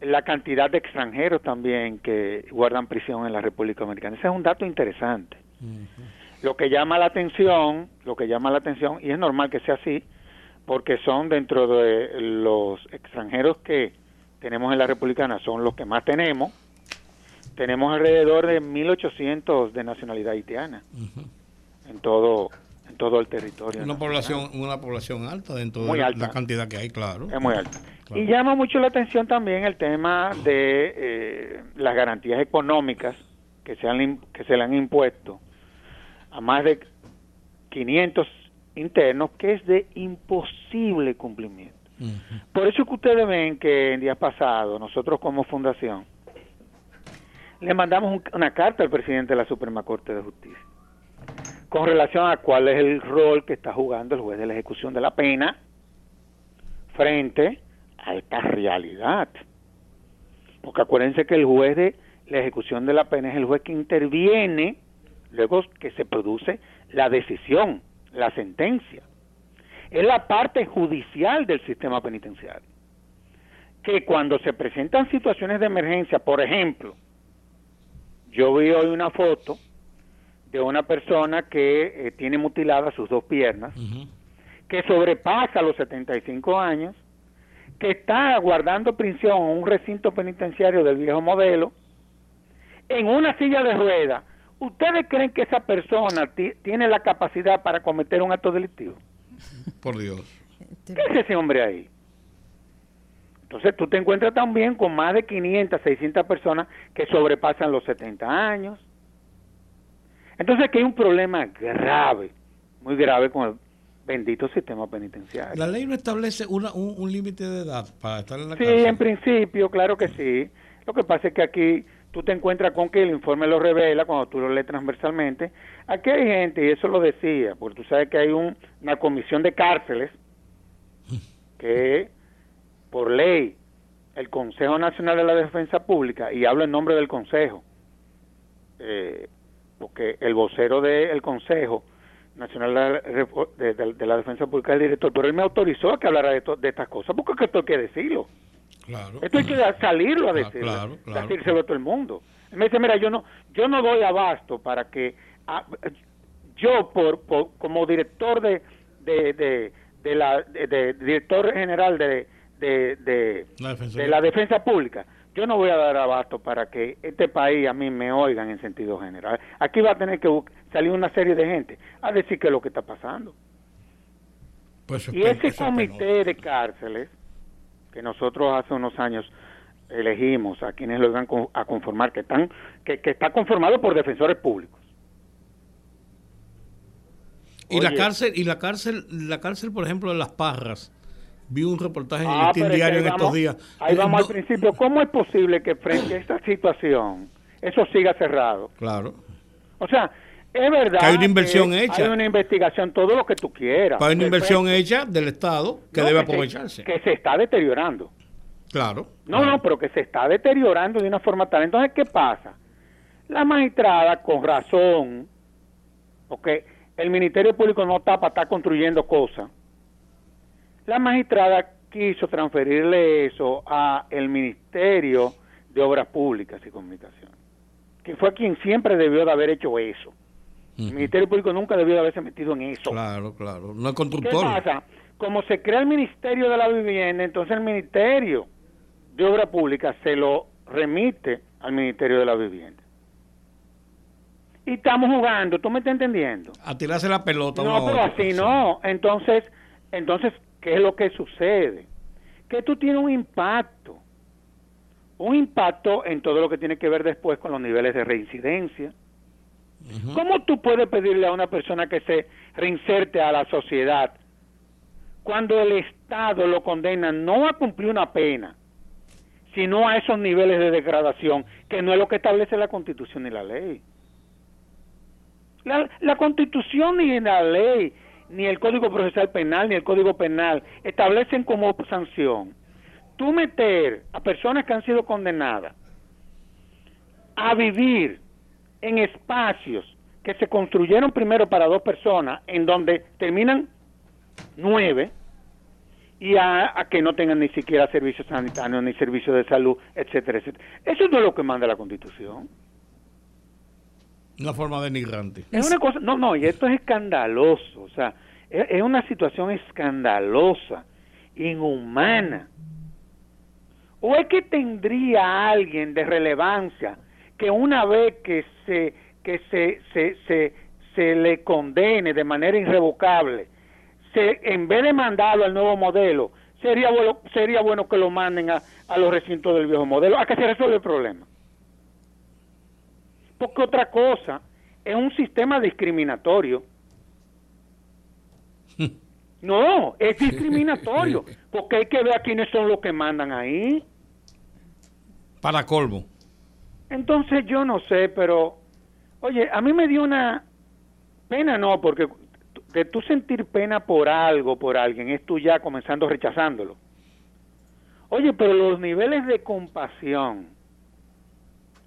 Speaker 5: la cantidad de extranjeros también que guardan prisión en la República Dominicana. Ese es un dato interesante. Lo que llama la atención, lo que llama la atención, y es normal que sea así, porque son dentro de los extranjeros que tenemos en la Republicana, son los que más tenemos. Tenemos alrededor de 1.800 de nacionalidad haitiana en todo en todo el territorio.
Speaker 2: Una población una población alta dentro de la cantidad que hay, claro.
Speaker 5: Es muy alta. Y llama mucho la atención también el tema de eh, las garantías económicas que se, han, que se le han impuesto a más de 500 internos que es de imposible cumplimiento. Por eso que ustedes ven que en días pasados nosotros como fundación le mandamos una carta al presidente de la Suprema Corte de Justicia con relación a cuál es el rol que está jugando el juez de la ejecución de la pena frente a esta realidad. Porque acuérdense que el juez de la ejecución de la pena es el juez que interviene luego que se produce la decisión la sentencia. Es la parte judicial del sistema penitenciario. Que cuando se presentan situaciones de emergencia, por ejemplo, yo vi hoy una foto de una persona que eh, tiene mutiladas sus dos piernas, que sobrepasa los 75 años, que está guardando prisión en un recinto penitenciario del viejo modelo, en una silla de ruedas, ¿Ustedes creen que esa persona tiene la capacidad para cometer un acto delictivo?
Speaker 2: Por Dios.
Speaker 5: ¿Qué es ese hombre ahí? Entonces tú te encuentras también con más de 500, 600 personas que sobrepasan los 70 años. Entonces aquí hay un problema grave, muy grave con el bendito sistema penitenciario.
Speaker 2: La ley no establece una, un, límite de edad para estar en la
Speaker 5: sí, Sí, en principio, claro que sí. Lo que pasa es que aquí tú te encuentras con que el informe lo revela cuando tú lo lees transversalmente. Aquí hay gente, y eso lo decía, porque tú sabes que hay una comisión de cárceles que por ley el Consejo Nacional de la Defensa Pública, y hablo en nombre del Consejo, eh, porque el vocero del Consejo Nacional de, la Defensa Pública el director, pero él me autorizó a que hablara de, de estas cosas, porque esto hay que decirlo. Esto hay que salirlo a decirlo, decírselo a todo el mundo. Él me dice, mira, yo no, yo no doy abasto para que ah, yo por, como director de, de, de, la de, director general de, de, la defensa pública, yo no voy a dar abasto para que este país a mí me oigan en sentido general. Aquí va a tener que salir una serie de gente a decir qué es lo que está pasando. Pues y ese comité de cárceles que nosotros hace unos años elegimos a quienes lo iban a conformar, que están que, está conformado por defensores públicos.
Speaker 2: Y la cárcel y la cárcel la cárcel por ejemplo de las Parras vi un reportaje en el ah, diario en estos días.
Speaker 5: Ahí vamos al principio. ¿Cómo es posible que frente a esta situación eso siga cerrado?
Speaker 2: Claro.
Speaker 5: O sea, es verdad.
Speaker 2: Que hay una inversión hecha.
Speaker 5: Hay una investigación, todo lo que tú quieras.
Speaker 2: hay una inversión hecha del Estado que debe aprovecharse.
Speaker 5: que se está deteriorando.
Speaker 2: Claro.
Speaker 5: No, no, pero que se está deteriorando de una forma tal. Entonces, ¿qué pasa? La magistrada, con razón, porque el Ministerio Público no está para estar construyendo cosas la magistrada quiso transferirle eso a el Ministerio de Obras Públicas y Comunicaciones, que fue quien siempre debió de haber hecho eso. El Ministerio Público nunca debió de haberse metido en eso.
Speaker 2: Claro, claro, no es constructor.
Speaker 5: ¿Qué pasa? Como se crea el Ministerio de la Vivienda, entonces el Ministerio de Obras Públicas se lo remite al Ministerio de la Vivienda. Y estamos jugando, ¿tú me estás entendiendo?
Speaker 2: A tirarse la pelota.
Speaker 5: No, pero así no. Entonces, entonces ¿Qué es lo que sucede? Que tú tienes un impacto, un impacto en todo lo que tiene que ver después con los niveles de reincidencia. ¿Cómo tú puedes pedirle a una persona que se reinserte a la sociedad cuando el Estado lo condena no a cumplir una pena, sino a esos niveles de degradación, que no es lo que establece la Constitución ni la ley? La, la Constitución ni la ley ni el Código Procesal Penal, ni el Código Penal establecen como sanción tú meter a personas que han sido condenadas a vivir en espacios que se construyeron primero para dos personas, en donde terminan nueve, y a, que no tengan ni siquiera servicios sanitarios, ni servicios de salud, etcétera, etcétera. Eso no es lo que manda la Constitución.
Speaker 2: Una forma denigrante.
Speaker 5: Es una cosa, no, no, y esto es escandaloso, o sea, es, una situación escandalosa, inhumana. ¿O es que tendría alguien de relevancia que una vez que se que se, se, se, se le condene de manera irrevocable, se, en vez de mandarlo al nuevo modelo, sería bueno, sería bueno que lo manden a, a los recintos del viejo modelo, a que se resuelva el problema. Porque otra cosa, es un sistema discriminatorio. No, es discriminatorio, porque hay que ver a quiénes son los que mandan ahí.
Speaker 2: Para colmo.
Speaker 5: Entonces yo no sé, pero, oye, a mí me dio una pena, no, porque de tú sentir pena por algo, por alguien, es tú ya comenzando rechazándolo. Oye, pero los niveles de compasión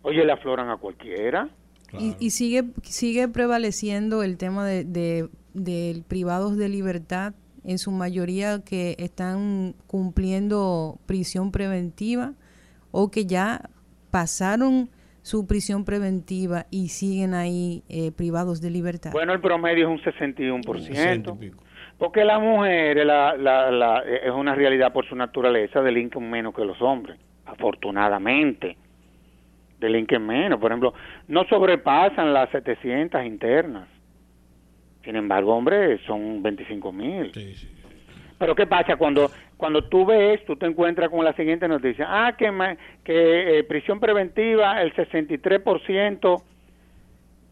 Speaker 5: Oye, le afloran a cualquiera.
Speaker 1: Y, sigue sigue prevaleciendo el tema de, de, privados de libertad, en su mayoría que están cumpliendo prisión preventiva o que ya pasaron su prisión preventiva y siguen ahí eh, privados de libertad.
Speaker 5: Bueno, el promedio es un 61%. porque la mujer la, la, la, es una realidad por su naturaleza, delinquen menos que los hombres, afortunadamente delinquen menos. Por ejemplo, no sobrepasan las 700 internas. Sin embargo, hombre, son 25 mil. Pero ¿qué pasa? Cuando cuando tú ves, tú te encuentras con la siguiente noticia. Ah, que, que eh, prisión preventiva, el 63%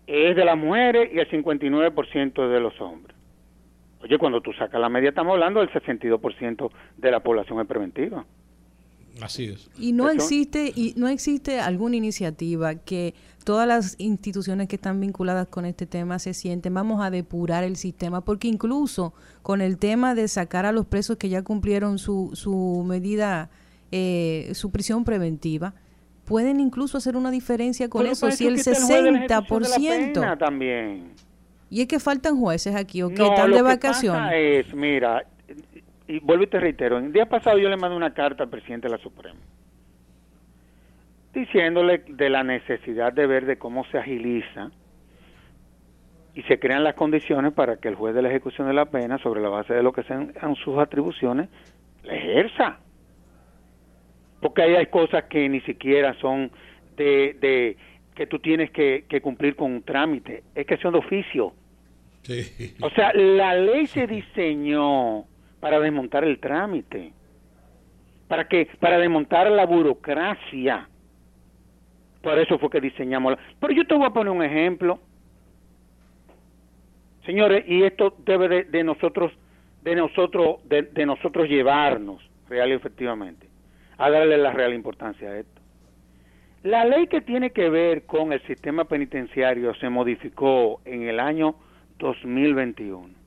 Speaker 5: es de las mujeres y el 59% es de los hombres. Oye, cuando tú sacas la media, estamos hablando del 62% de la población es preventiva.
Speaker 2: Así es.
Speaker 1: Y no existe y no existe alguna iniciativa que todas las instituciones que están vinculadas con este tema se sienten vamos a depurar el sistema porque incluso con el tema de sacar a los presos que ya cumplieron su, su medida eh, su prisión preventiva pueden incluso hacer una diferencia con eso si el 60%
Speaker 5: también.
Speaker 1: Y es que faltan jueces aquí o que están de vacaciones.
Speaker 5: es mira y vuelvo y te reitero, el día pasado yo le mandé una carta al presidente de la Suprema diciéndole de la necesidad de ver de cómo se agiliza y se crean las condiciones para que el juez de la ejecución de la pena, sobre la base de lo que sean sus atribuciones, la ejerza. Porque ahí hay cosas que ni siquiera son de, de que tú tienes que, que cumplir con un trámite, es que son de oficio. O sea, la ley se diseñó para desmontar el trámite, para que para desmontar la burocracia. Por eso fue que diseñamos. La... Pero yo te voy a poner un ejemplo, señores, y esto debe de, nosotros, de nosotros, de, de nosotros llevarnos real y efectivamente a darle la real importancia a esto. La ley que tiene que ver con el sistema penitenciario se modificó en el año 2021.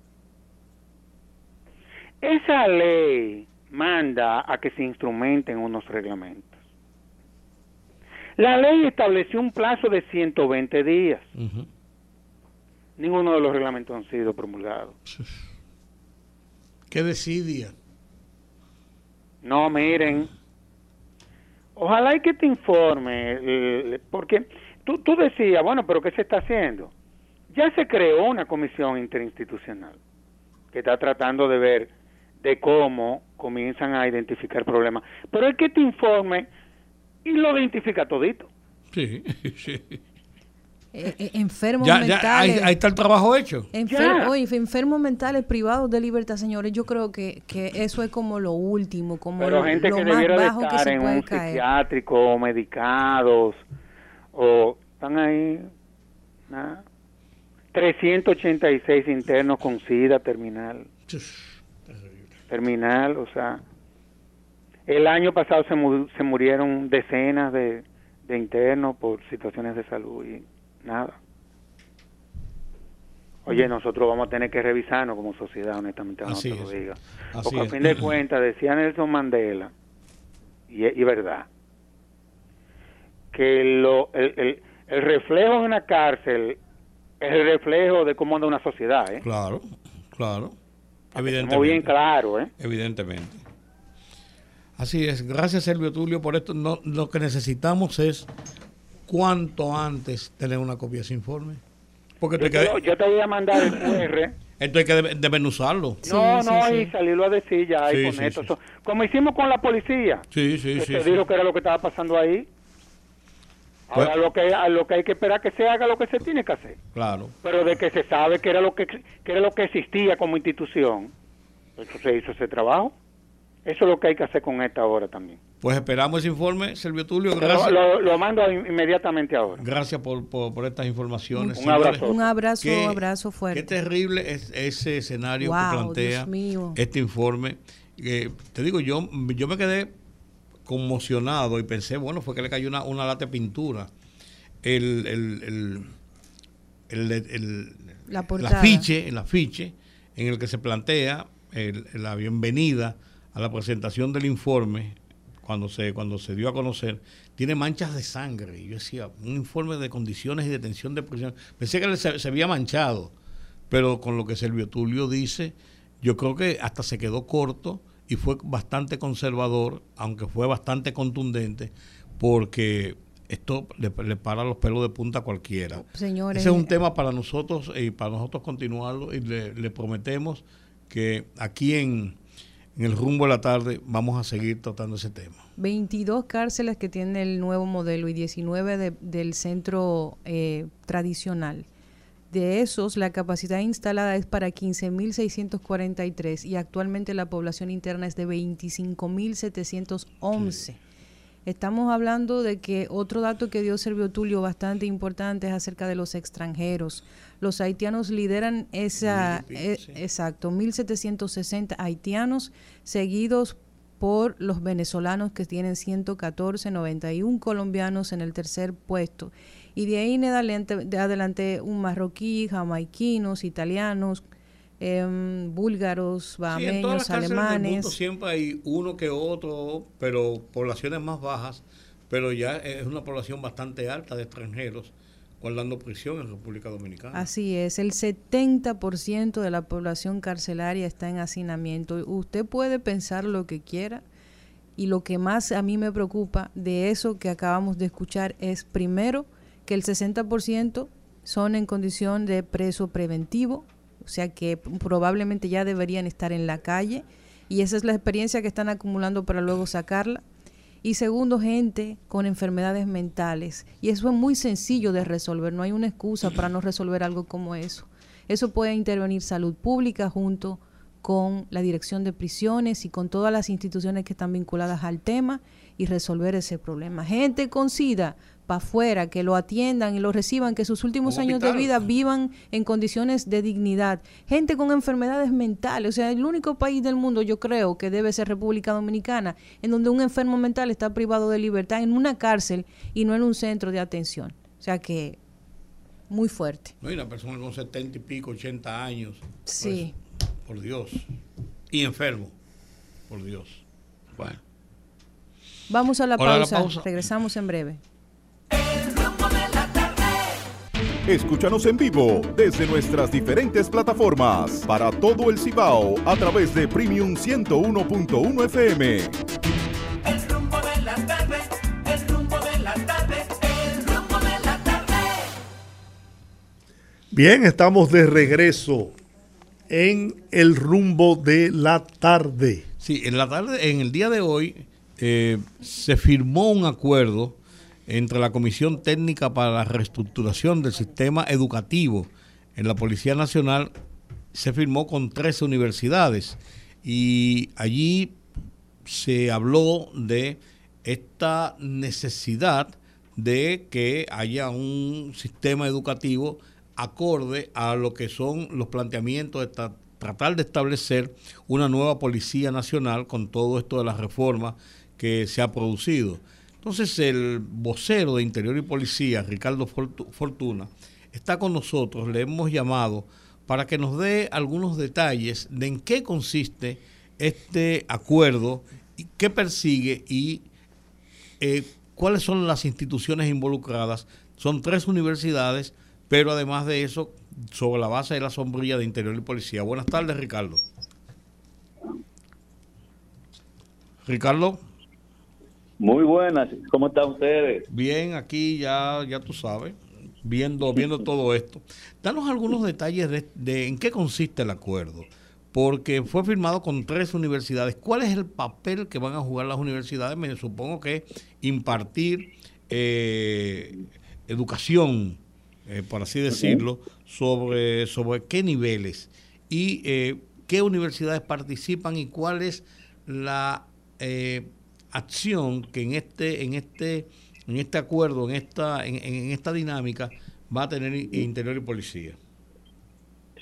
Speaker 5: Esa ley manda a que se instrumenten unos reglamentos. La ley estableció un plazo de 120 días. Ninguno de los reglamentos han sido promulgados.
Speaker 2: ¿Qué decidia?
Speaker 5: No, miren. Ojalá y que te informe, porque tú, tú decías, bueno, pero ¿qué se está haciendo? Ya se creó una comisión interinstitucional que está tratando de ver de cómo comienzan a identificar problemas. Pero el que te informe y lo identifica todito.
Speaker 2: Sí, sí.
Speaker 1: Eh, eh, enfermos mentales.
Speaker 2: ahí, está el trabajo hecho.
Speaker 1: oye, enfermos mentales privados de libertad, señores. Yo creo que, que eso es como lo último, como
Speaker 5: Pero
Speaker 1: lo,
Speaker 5: gente
Speaker 1: lo
Speaker 5: que
Speaker 1: más
Speaker 5: debiera
Speaker 1: bajo
Speaker 5: de
Speaker 1: que
Speaker 5: estar
Speaker 1: se
Speaker 5: en
Speaker 1: puede
Speaker 5: un
Speaker 1: caer.
Speaker 5: psiquiátrico o medicados o están ahí. Nada. 386 internos con SIDA terminal. Terminal, o sea. El año pasado se, mu- se murieron decenas de, de internos por situaciones de salud y nada. Oye, nosotros vamos a tener que revisarnos como sociedad, honestamente, no
Speaker 2: Así
Speaker 5: te lo
Speaker 2: es.
Speaker 5: diga.
Speaker 2: Así
Speaker 5: Porque a fin de cuentas, decía Nelson Mandela, y, y verdad, que lo, el, el, el reflejo de una cárcel es el reflejo de cómo anda una sociedad, ¿eh?
Speaker 2: Claro, claro.
Speaker 5: Muy bien
Speaker 2: Evidentemente.
Speaker 5: claro, ¿eh?
Speaker 2: Evidentemente. Así es. Gracias, Servio Tulio, por esto. No, lo que necesitamos es cuanto antes tener una copia de ese informe. Porque
Speaker 5: Yo te, lo-
Speaker 2: que,
Speaker 5: yo te voy a mandar el QR.
Speaker 2: esto hay que de- desmenuzarlo.
Speaker 1: Sí,
Speaker 5: no,
Speaker 1: sí,
Speaker 5: no,
Speaker 1: sí.
Speaker 5: y salirlo a decir ya y
Speaker 2: sí,
Speaker 5: esto.
Speaker 2: sí.
Speaker 5: Como hicimos con la policía.
Speaker 2: Sí, sí,
Speaker 5: que
Speaker 2: sí.
Speaker 5: te
Speaker 2: sí.
Speaker 5: dijo que era lo que estaba pasando ahí. Ahora
Speaker 2: Bueno.
Speaker 5: lo que a lo que hay que esperar que se haga lo que se tiene que hacer.
Speaker 2: Claro.
Speaker 5: Pero de que se sabe que era lo que, que era lo que existía como institución, eso se hizo ese trabajo. Eso es lo que hay que hacer con esta ahora también.
Speaker 2: Pues esperamos ese informe, Servio Tulio.
Speaker 5: Lo,
Speaker 2: Gracias.
Speaker 5: lo- lo mando in- inmediatamente ahora.
Speaker 2: Gracias por, por, por estas informaciones.
Speaker 5: Un abrazo.
Speaker 1: Un abrazo,
Speaker 2: Qué-
Speaker 1: abrazo fuerte.
Speaker 2: Qué terrible es ese escenario
Speaker 1: Wow,
Speaker 2: que plantea
Speaker 1: Dios mío.
Speaker 2: este informe. Eh, te digo, yo, yo me quedé conmocionado y pensé, bueno, fue que le cayó una, una lata de pintura. El, el, el, el,
Speaker 1: La portada.
Speaker 2: afiche, el afiche en el que se plantea el- la bienvenida a la presentación del informe cuando se cuando se dio a conocer tiene manchas de sangre y yo decía un informe de condiciones y detención de prisión pensé que se, se había manchado pero con lo que Servio Tulio dice yo creo que hasta se quedó corto y fue bastante conservador aunque fue bastante contundente porque esto le, le para los pelos de punta a cualquiera
Speaker 1: Señores,
Speaker 2: ese es un tema para nosotros y para nosotros continuarlo y le, le prometemos que aquí en, en el rumbo de la tarde vamos a seguir tratando ese tema.
Speaker 1: 22 cárceles que tiene el nuevo modelo y 19 de- del centro eh, tradicional. De esos, la capacidad instalada es para 15.643 y actualmente la población interna es de 25.711. Estamos hablando de que otro dato que dio Servio Tulio bastante importante es acerca de los extranjeros. Los haitianos lideran esa, eh, exacto, 1.760 haitianos, seguidos por los venezolanos que tienen 114, 91 colombianos en el tercer puesto. Y de ahí en adelante, de adelante un marroquí, jamaiquinos, italianos, em, búlgaros, bahameños, alemanes.
Speaker 2: siempre hay uno que otro, pero poblaciones más bajas, pero ya es una población bastante alta de extranjeros guardando prisión en República Dominicana.
Speaker 1: Así es, el 70% de la población carcelaria está en hacinamiento. Usted puede pensar lo que quiera y lo que más a mí me preocupa de eso que acabamos de escuchar es primero que el 60% son en condición de preso preventivo, o sea que probablemente ya deberían estar en la calle y esa es la experiencia que están acumulando para luego sacarla. Y segundo, gente con enfermedades mentales. Y eso es muy sencillo de resolver, no hay una excusa para no resolver algo como eso. Eso puede intervenir salud pública junto con la dirección de prisiones y con todas las instituciones que están vinculadas al tema y resolver ese problema. Gente con SIDA, para afuera, que lo atiendan y lo reciban, que sus últimos años de vida vivan en condiciones de dignidad. Gente con enfermedades mentales, o sea, el único país del mundo, yo creo, que debe ser República Dominicana, en donde un enfermo mental está privado de libertad en una cárcel y no en un centro de atención. O sea que muy fuerte.
Speaker 2: No, hay una persona con 70 y pico, 80 años.
Speaker 1: Sí.
Speaker 2: por Dios. Y enfermo. Por Dios. Bueno.
Speaker 1: Vamos a la pausa. Regresamos en breve.
Speaker 6: Escúchanos en vivo desde nuestras diferentes plataformas para todo el Cibao a través de Premium 101.1 FM. El rumbo de la tarde, el rumbo
Speaker 3: de la tarde, el rumbo de la tarde. Bien, estamos de regreso en el rumbo de la tarde.
Speaker 2: Sí, en la tarde, en el día de hoy, eh, se firmó un acuerdo entre la Comisión Técnica para la Reestructuración del Sistema Educativo en la Policía Nacional se firmó con 13 universidades y allí se habló de esta necesidad de que haya un sistema educativo acorde a lo que son los planteamientos de tratar de establecer una nueva Policía Nacional con todo esto de las reformas que se ha producido. Entonces el vocero de Interior y Policía, Ricardo Fortuna, está con nosotros, le hemos llamado para que nos dé algunos detalles de en qué consiste este acuerdo, qué persigue y eh, cuáles son las instituciones involucradas. Son tres universidades, pero además de eso, sobre la base de la sombrilla de Interior y Policía. Buenas tardes, Ricardo. Ricardo.
Speaker 7: Muy buenas, ¿cómo están ustedes?
Speaker 2: Bien, aquí ya, ya tú sabes, viendo, viendo todo esto. Danos algunos detalles de, en qué consiste el acuerdo, porque fue firmado con tres universidades. ¿Cuál es el papel que van a jugar las universidades? Me supongo que impartir eh, educación, eh, por así decirlo, sobre, sobre qué niveles y eh, qué universidades participan y cuál es la acción que en este, en este, en este acuerdo, en esta, en, esta dinámica, va a tener Interior y Policía.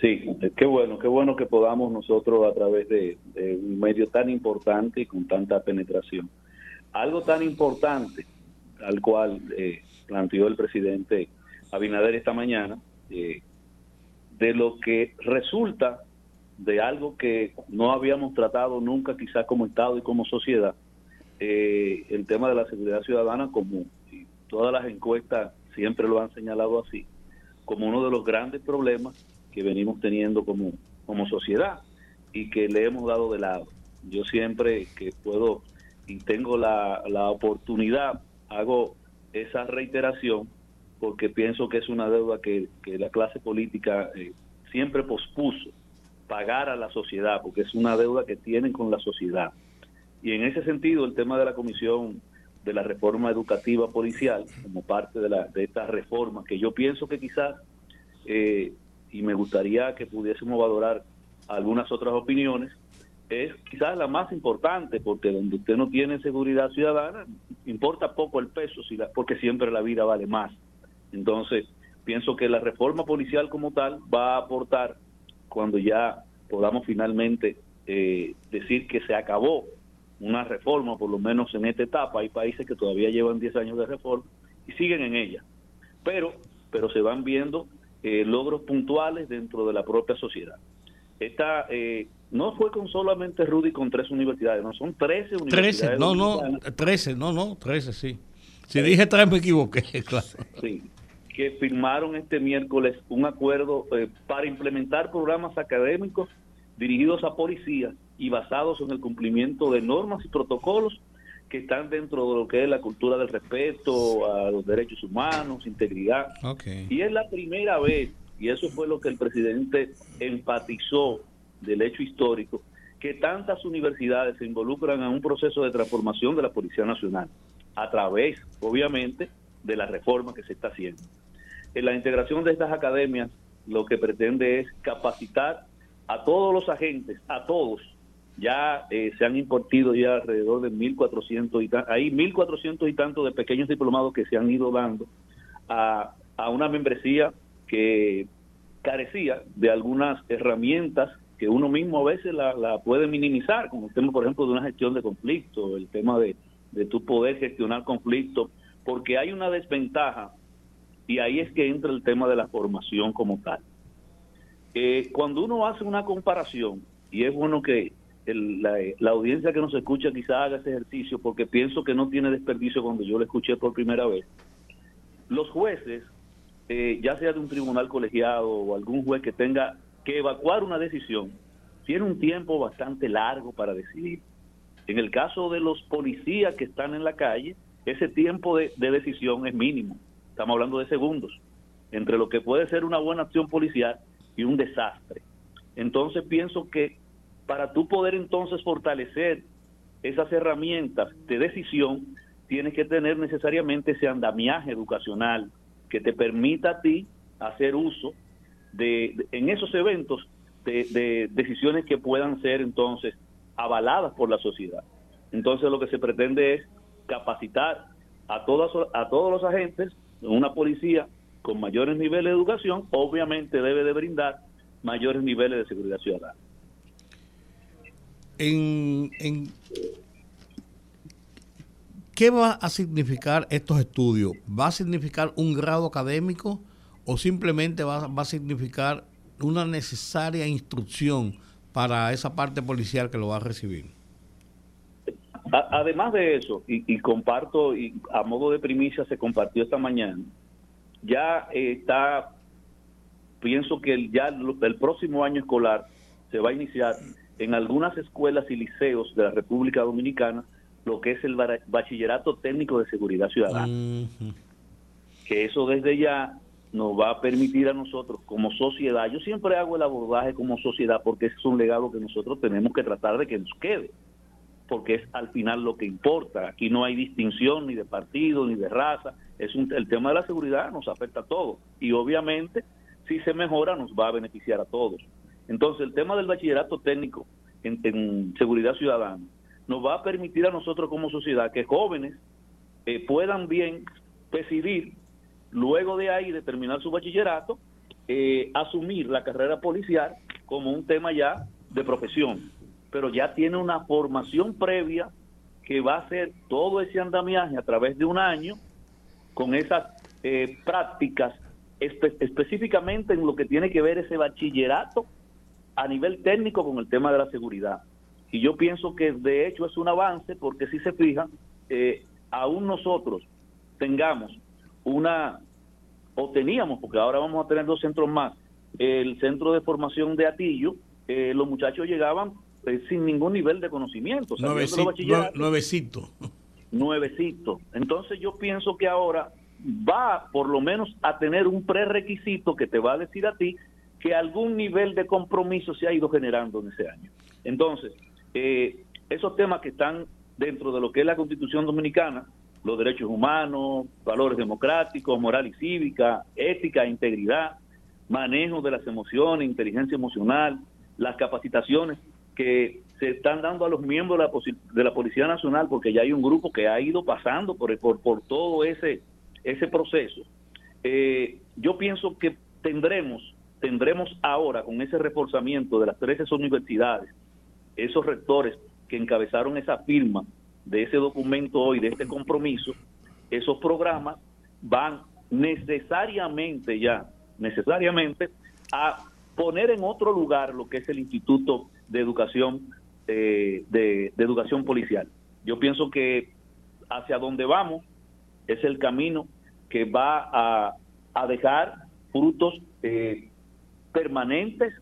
Speaker 7: Sí, qué bueno, qué bueno que podamos nosotros a través de, un medio tan importante y con tanta penetración. Algo tan importante al cual eh, planteó el presidente Abinader esta mañana, eh, de lo que resulta de algo que no habíamos tratado nunca quizás como Estado y como sociedad, eh, el tema de la seguridad ciudadana, como todas las encuestas siempre lo han señalado así, como uno de los grandes problemas que venimos teniendo como, como sociedad y que le hemos dado de lado. Yo siempre que puedo y tengo la, la oportunidad, hago esa reiteración porque pienso que es una deuda que, la clase política eh, siempre pospuso pagar a la sociedad, porque es una deuda que tienen con la sociedad. Y en ese sentido, el tema de la comisión de la reforma educativa policial, como parte de, la, de esta reforma, que yo pienso que quizás, eh, y me gustaría que pudiésemos valorar algunas otras opiniones, es quizás la más importante, porque donde usted no tiene seguridad ciudadana, importa poco el peso, si porque siempre la vida vale más. Entonces, pienso que la reforma policial como tal va a aportar cuando ya podamos finalmente eh, decir que se acabó una reforma, por lo menos en esta etapa. Hay países que todavía llevan 10 años de reforma y siguen en ella. Pero, pero se van viendo eh, logros puntuales dentro de la propia sociedad. Esta eh, no fue con solamente Rudy con tres universidades, no, son 13 universidades.
Speaker 2: 13, no, no, 13, no, no, 13, sí. Si dije tres me equivoqué, claro.
Speaker 7: Sí, que firmaron este miércoles un acuerdo eh, para implementar programas académicos dirigidos a policías y basados en el cumplimiento de normas y protocolos que están dentro de lo que es la cultura del respeto a los derechos humanos, integridad. Y es la primera vez, y eso fue lo que el presidente enfatizó del hecho histórico, que tantas universidades se involucran en un proceso de transformación de la Policía Nacional, a través, obviamente, de la reforma que se está haciendo. En la integración de estas academias, lo que pretende es capacitar a todos los agentes, a todos. Ya eh, se han impartido ya alrededor de 1.400 y hay 1.400 y tanto de pequeños diplomados que se han ido dando a, a una membresía que carecía de algunas herramientas que uno mismo a veces la, la, puede minimizar, como el tema, por ejemplo, de una gestión de conflicto, el tema de, de tu poder gestionar conflictos, porque hay una desventaja y ahí es que entra el tema de la formación como tal. Eh, cuando uno hace una comparación, y es bueno que la, audiencia que nos escucha quizá haga ese ejercicio, porque pienso que no tiene desperdicio cuando yo lo escuché por primera vez, los jueces, eh, ya sea de un tribunal colegiado o algún juez que tenga que evacuar una decisión, tiene un tiempo bastante largo para decidir. En el caso de los policías que están en la calle, ese tiempo de decisión es mínimo. Estamos hablando de segundos, entre lo que puede ser una buena acción policial y un desastre. Entonces pienso que para tú poder entonces fortalecer esas herramientas de decisión, tienes que tener necesariamente ese andamiaje educacional que te permita a ti hacer uso de, en esos eventos de, decisiones que puedan ser entonces avaladas por la sociedad. Entonces lo que se pretende es capacitar a todos, a todos los agentes, una policía con mayores niveles de educación, obviamente debe de brindar mayores niveles de seguridad ciudadana.
Speaker 2: En, ¿Qué va a significar estos estudios? ¿Va a significar un grado académico o simplemente va, va a significar una necesaria instrucción para esa parte policial que lo va a recibir?
Speaker 7: Además de eso, y, y, comparto, y a modo de primicia se compartió esta mañana, ya está, pienso que ya el, próximo año escolar se va a iniciar en algunas escuelas y liceos de la República Dominicana lo que es el bachillerato técnico de seguridad ciudadana. Que eso desde ya nos va a permitir a nosotros como sociedad, yo siempre hago el abordaje como sociedad porque es un legado que nosotros tenemos que tratar de que nos quede, porque es al final lo que importa. Aquí no hay distinción ni de partido ni de raza, es un, el tema de la seguridad nos afecta a todos y obviamente si se mejora nos va a beneficiar a todos. Entonces el tema del bachillerato técnico en, seguridad ciudadana nos va a permitir a nosotros como sociedad que jóvenes eh, puedan bien decidir luego de ahí de terminar su bachillerato eh, asumir la carrera policial como un tema ya de profesión, pero ya tiene una formación previa que va a hacer todo ese andamiaje a través de un año con esas eh, prácticas específicamente en lo que tiene que ver ese bachillerato a nivel técnico con el tema de la seguridad. Y yo pienso que de hecho es un avance porque si se fijan, eh, aún nosotros tengamos una, o teníamos, porque ahora vamos a tener dos centros más, el centro de formación de Atillo, eh, los muchachos llegaban sin ningún nivel de conocimiento.
Speaker 2: nuevecito
Speaker 7: nuevecito. Entonces yo pienso que ahora va por lo menos a tener un prerequisito que te va a decir a ti que algún nivel de compromiso se ha ido generando en ese año. Entonces, eh, esos temas que están dentro de lo que es la Constitución Dominicana, los derechos humanos, valores democráticos, moral y cívica, ética, integridad, manejo de las emociones, inteligencia emocional, las capacitaciones que se están dando a los miembros de la, de la Policía Nacional, porque ya hay un grupo que ha ido pasando por, por, todo ese, ese proceso. Eh, yo pienso que tendremos, tendremos ahora con ese reforzamiento de las 13 universidades, esos rectores que encabezaron esa firma de ese documento hoy, de este compromiso, esos programas van necesariamente ya, necesariamente a poner en otro lugar lo que es el Instituto de Educación eh, de, Educación Policial. Yo pienso que hacia donde vamos es el camino que va a, dejar frutos eh, permanentes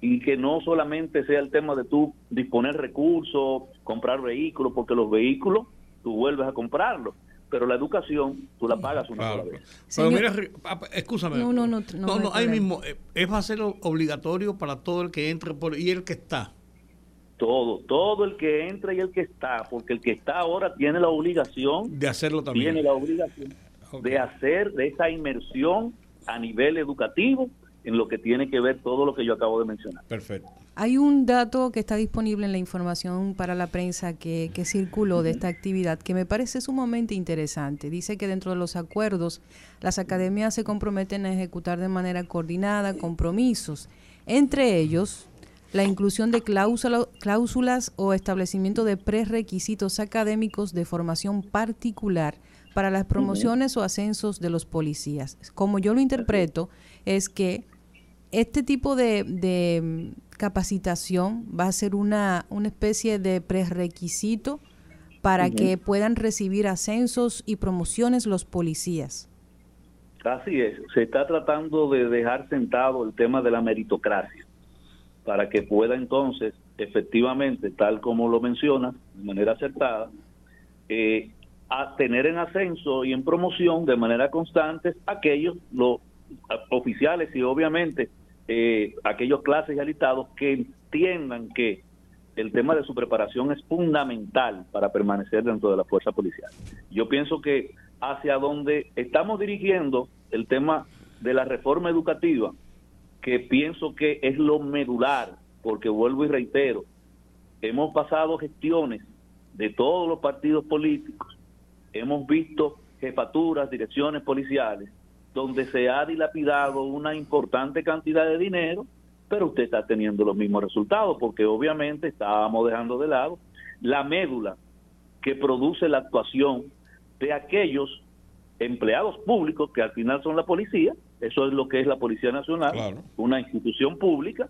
Speaker 7: y que no solamente sea el tema de tú disponer recursos, comprar vehículos, porque los vehículos tú vuelves a comprarlos, pero la educación tú la pagas una sola vez.
Speaker 2: Pero mira, ah, escúchame. No, no, no. No, no, ahí mismo, eh, es va a ser obligatorio para todo el que entre por, y el que está.
Speaker 7: Todo, todo el que entra y el que está, porque el que está ahora tiene la obligación
Speaker 2: de hacerlo también.
Speaker 7: Tiene la obligación de hacer de esa inmersión a nivel educativo en lo que tiene que ver todo lo que yo acabo de mencionar.
Speaker 2: Perfecto.
Speaker 1: Hay un dato que está disponible en la información para la prensa que, que circuló de esta actividad que me parece sumamente interesante. Dice que dentro de los acuerdos las academias se comprometen a ejecutar de manera coordinada compromisos, entre ellos la inclusión de cláusulas o establecimiento de prerequisitos académicos de formación particular para las promociones o ascensos de los policías. Como yo lo interpreto, es que este tipo de, mm, capacitación va a ser una, una especie de prerequisito para que puedan recibir ascensos y promociones los policías.
Speaker 7: Así es, se está tratando de dejar sentado el tema de la meritocracia para que pueda entonces efectivamente, tal como lo menciona, de manera acertada, eh, a tener en ascenso y en promoción de manera constante aquellos los oficiales y obviamente eh, aquellos clases y alistados que entiendan que el tema de su preparación es fundamental para permanecer dentro de la fuerza policial. Yo pienso que hacia donde estamos dirigiendo el tema de la reforma educativa, que pienso que es lo medular, porque vuelvo y reitero, hemos pasado gestiones de todos los partidos políticos hemos visto jefaturas, direcciones policiales, donde se ha dilapidado una importante cantidad de dinero, pero usted está teniendo los mismos resultados, porque obviamente estábamos dejando de lado la médula que produce la actuación de aquellos empleados públicos, que al final son la policía, eso es lo que es la Policía Nacional, una institución pública,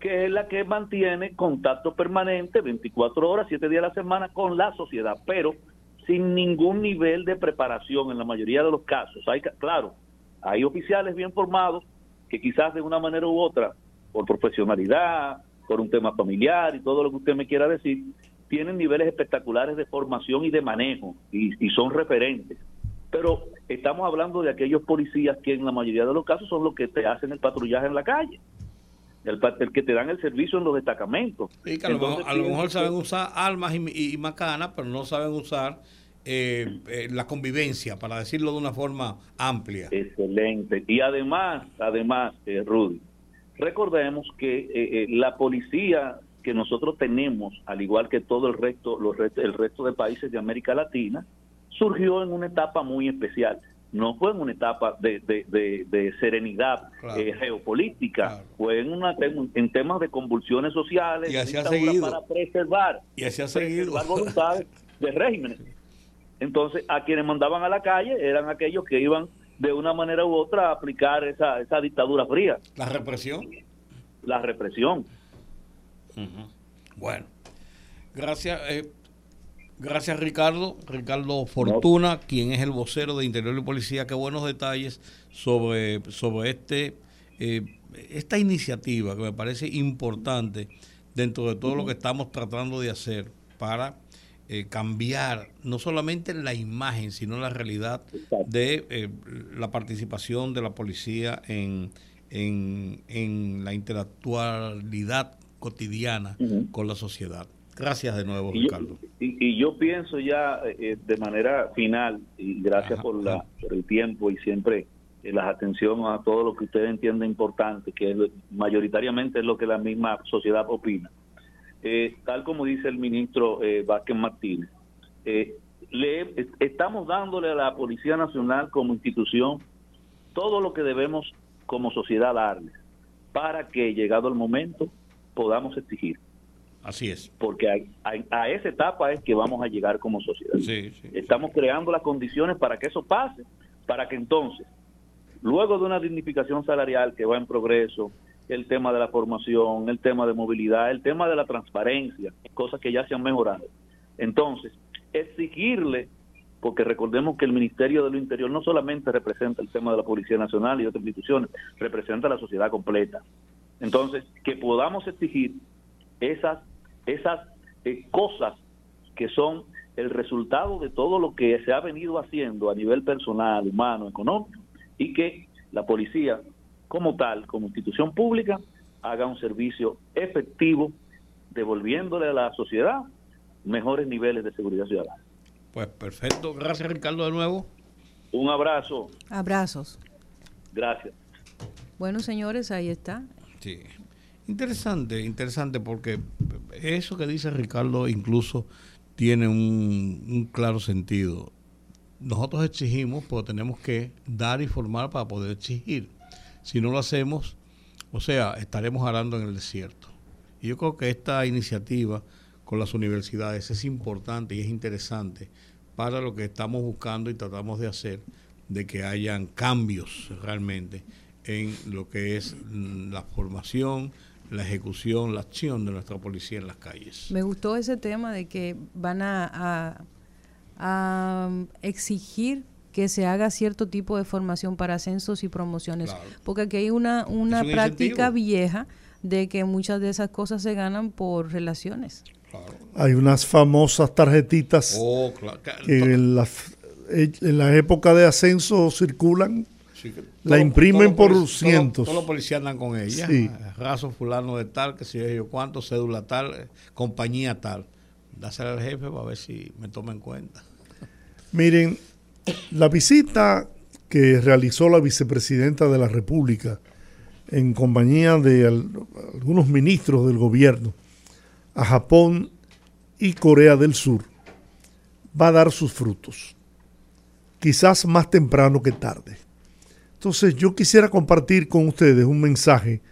Speaker 7: que es la que mantiene contacto permanente 24 horas, 7 días a la semana con la sociedad, pero sin ningún nivel de preparación en la mayoría de los casos. Hay, claro, hay oficiales bien formados que quizás de una manera u otra, por profesionalidad, por un tema familiar y todo lo que usted me quiera decir, tienen niveles espectaculares de formación y de manejo y, son referentes. Pero estamos hablando de aquellos policías que en la mayoría de los casos son los que te hacen el patrullaje en la calle. El, que te dan el servicio en los destacamentos.
Speaker 2: a, lo mejor, saben usar armas y, y, macanas, pero no saben usar eh, eh, la convivencia, para decirlo de una forma amplia.
Speaker 7: Excelente. Y además, además, eh, Rudy, recordemos que eh, la policía que nosotros tenemos, al igual que todo el resto, los el resto de países de América Latina, surgió en una etapa muy especial. No fue en una etapa de, de, serenidad geopolítica, fue en, una, en temas de convulsiones sociales
Speaker 2: y así ha seguido.
Speaker 7: para preservar,
Speaker 2: y así ha seguido.
Speaker 7: voluntades de regímenes. Entonces, a quienes mandaban a la calle eran aquellos que iban de una manera u otra a aplicar esa, esa dictadura fría.
Speaker 2: La represión.
Speaker 7: La represión.
Speaker 2: Bueno, gracias. Eh, gracias Ricardo, Ricardo Fortuna, quien es el vocero de Interior y Policía. Qué buenos detalles sobre, sobre este, eh, esta iniciativa que me parece importante dentro de todo lo que estamos tratando de hacer para eh, cambiar no solamente la imagen, sino la realidad de eh, la participación de la policía en, en, la interactualidad cotidiana con la sociedad. Gracias de nuevo, Ricardo.
Speaker 7: y, yo pienso ya eh, de manera final, y gracias por, la, por el tiempo y siempre las atención a todo lo que usted entiende importante, que mayoritariamente es lo que la misma sociedad opina eh, tal como dice el ministro eh, Vázquez Martínez, eh, le estamos dándole a la Policía Nacional como institución todo lo que debemos como sociedad darle para que llegado el momento podamos exigir.
Speaker 2: Así es.
Speaker 7: Porque a, esa etapa es que vamos a llegar como sociedad. Estamos creando las condiciones para que eso pase, para que entonces, luego de una dignificación salarial que va en progreso, el tema de la formación, el tema de movilidad, el tema de la transparencia, cosas que ya se han mejorado. Entonces, exigirle, porque recordemos que el Ministerio de lo Interior no solamente representa el tema de la Policía Nacional y otras instituciones, representa la sociedad completa. Entonces, que podamos exigir esas, esas eh, cosas que son el resultado de todo lo que se ha venido haciendo a nivel personal, humano, económico, y que la policía como tal, como institución pública, haga un servicio efectivo, devolviéndole a la sociedad mejores niveles de seguridad ciudadana.
Speaker 2: Pues perfecto, gracias Ricardo de nuevo.
Speaker 7: Un abrazo.
Speaker 1: Abrazos.
Speaker 7: Gracias.
Speaker 1: Bueno, señores, ahí está.
Speaker 2: Sí. Interesante, interesante, porque eso que dice Ricardo incluso tiene un, un claro sentido. Nosotros exigimos, pero tenemos que dar y formar para poder exigir. Si no lo hacemos, o sea, estaremos arando en el desierto. Y yo creo que esta iniciativa con las universidades es importante y es interesante para lo que estamos buscando y tratamos de hacer, de que hayan cambios realmente en lo que es la formación, la ejecución, la acción de nuestra policía en las calles.
Speaker 1: Me gustó ese tema de que van a, a exigir que se haga cierto tipo de formación para ascensos y promociones, porque aquí hay una, una práctica vieja de que muchas de esas cosas se ganan por relaciones.
Speaker 3: Hay unas famosas tarjetitas oh, que en la, en la época de ascenso circulan la imprimen por cientos.
Speaker 2: Todos los policías andan con ella. Sí. Raso fulano de tal, que si yo cuánto, cédula tal, eh, compañía tal. Dásela al jefe para ver si me toma en cuenta.
Speaker 3: Miren, la visita que realizó la vicepresidenta de la República en compañía de algunos ministros del gobierno a Japón y Corea del Sur va a dar sus frutos, quizás más temprano que tarde. Entonces yo quisiera compartir con ustedes un mensaje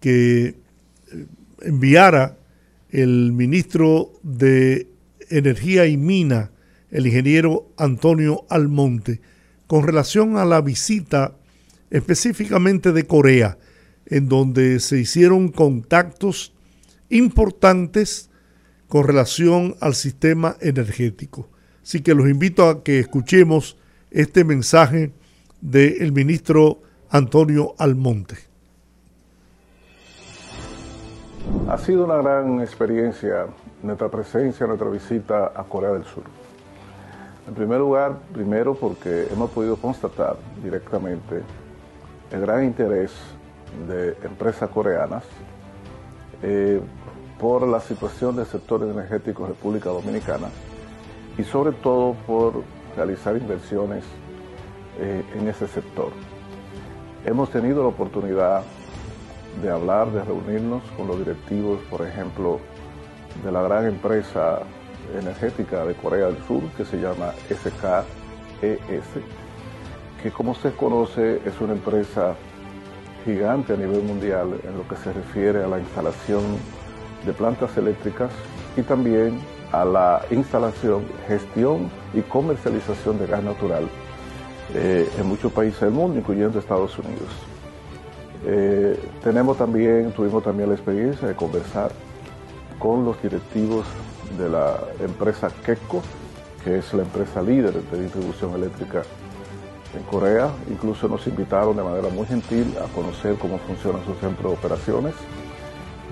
Speaker 3: que eh, enviara el ministro de Energía y Mina el ingeniero Antonio Almonte con relación a la visita específicamente de Corea, en donde se hicieron contactos importantes con relación al sistema energético. Así que los invito a que escuchemos este mensaje del ministro Antonio Almonte.
Speaker 8: Ha sido una gran experiencia nuestra presencia, nuestra visita a Corea del Sur. En primer lugar, primero porque hemos podido constatar directamente el gran interés de empresas coreanas eh, por la situación del sector energético República Dominicana y sobre todo por realizar inversiones eh, en ese sector. Hemos tenido la oportunidad de hablar, de reunirnos con los directivos, por ejemplo, de la gran empresa energética de Corea del Sur que se llama SKES, que como se conoce es una empresa gigante a nivel mundial en lo que se refiere a la instalación de plantas eléctricas y también a la instalación, gestión y comercialización de gas natural eh, en muchos países del mundo, incluyendo Estados Unidos. Eh, tenemos también, tuvimos también la experiencia de conversar con los directivos de la empresa KECO, que es la empresa líder de distribución eléctrica en Corea. Incluso nos invitaron de manera muy gentil a conocer cómo funciona su centro de operaciones,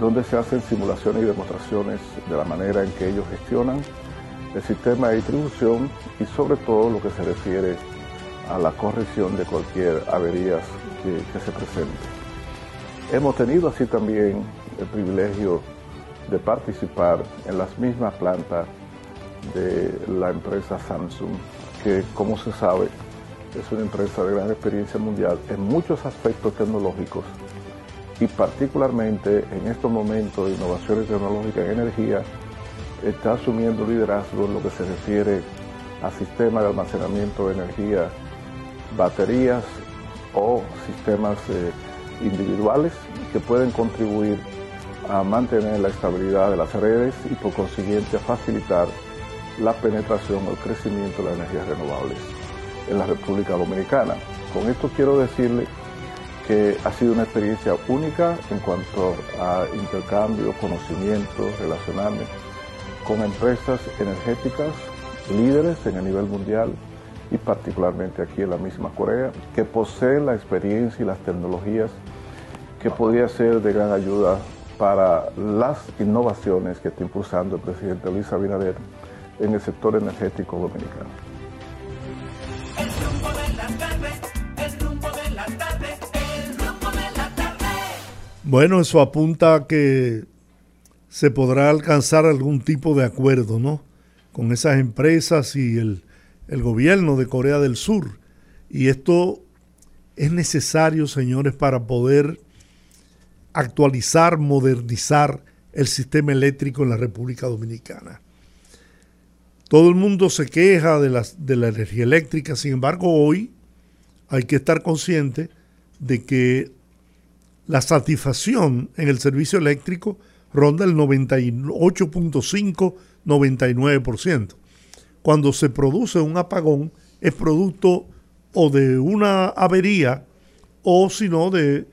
Speaker 8: donde se hacen simulaciones y demostraciones de la manera en que ellos gestionan el sistema de distribución y sobre todo lo que se refiere a la corrección de cualquier averías que, que se presente. Hemos tenido así también el privilegio de participar en las mismas plantas de la empresa Samsung, que como se sabe es una empresa de gran experiencia mundial en muchos aspectos tecnológicos y particularmente en estos momentos de innovaciones tecnológicas en energía, está asumiendo liderazgo en lo que se refiere a sistemas de almacenamiento de energía, baterías o sistemas eh, individuales que pueden contribuir a mantener la estabilidad de las redes y por consiguiente a facilitar la penetración o el crecimiento de las energías renovables en la República Dominicana. Con esto quiero decirle que ha sido una experiencia única en cuanto a intercambio, conocimiento, relacionarme con empresas energéticas líderes en el nivel mundial y particularmente aquí en la misma Corea, que poseen la experiencia y las tecnologías que podría ser de gran ayuda para las innovaciones que está impulsando el presidente Luis Abinader en el sector energético dominicano.
Speaker 3: Bueno, eso apunta a que se podrá alcanzar algún tipo de acuerdo, ¿no? Con esas empresas y el, el gobierno de Corea del Sur. Y esto es necesario, señores, para poder actualizar, modernizar el sistema eléctrico en la República Dominicana. Todo el mundo se queja de, de la energía eléctrica, sin embargo hoy hay que estar consciente de que la satisfacción en el servicio eléctrico ronda el 98.5-99%. Cuando se produce un apagón es producto o de una avería o si no de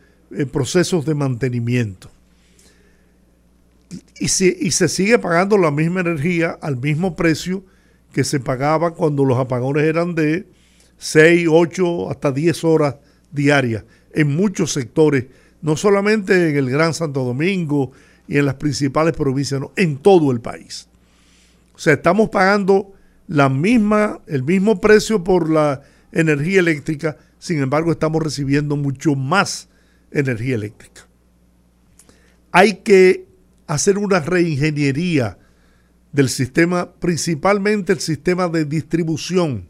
Speaker 3: procesos de mantenimiento. Y, y se sigue pagando la misma energía al mismo precio que se pagaba cuando los apagones eran de 6, 8, hasta 10 horas diarias en muchos sectores, no solamente en el Gran Santo Domingo y en las principales provincias, en todo el país. O sea, estamos pagando la misma, el mismo precio por la energía eléctrica, sin embargo estamos recibiendo mucho más energía eléctrica. Hay que hacer una reingeniería del sistema, principalmente el sistema de distribución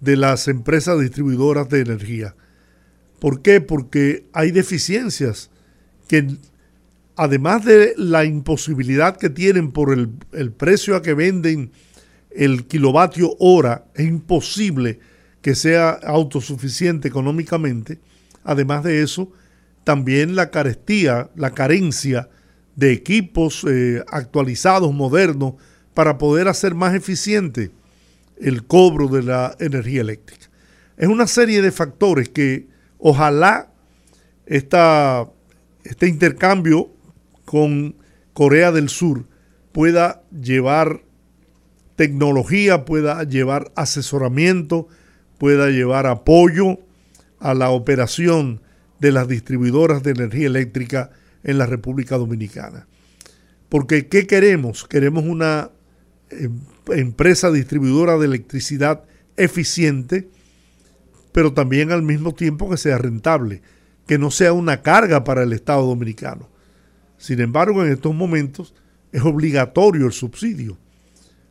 Speaker 3: de las empresas distribuidoras de energía. ¿Por qué? Porque hay deficiencias que además de la imposibilidad que tienen por el, precio a que venden el kilovatio hora, es imposible que sea autosuficiente económicamente. Además de eso, también la carestía, la carencia de equipos eh, actualizados, modernos, para poder hacer más eficiente el cobro de la energía eléctrica. Es una serie de factores que ojalá esta, este intercambio con Corea del Sur pueda llevar tecnología, pueda llevar asesoramiento, pueda llevar apoyo a la operación de las distribuidoras de energía eléctrica en la República Dominicana. Porque ¿qué queremos? Queremos una em, empresa distribuidora de electricidad eficiente, pero también al mismo tiempo que sea rentable, que no sea una carga para el Estado dominicano. Sin embargo, en estos momentos es obligatorio el subsidio,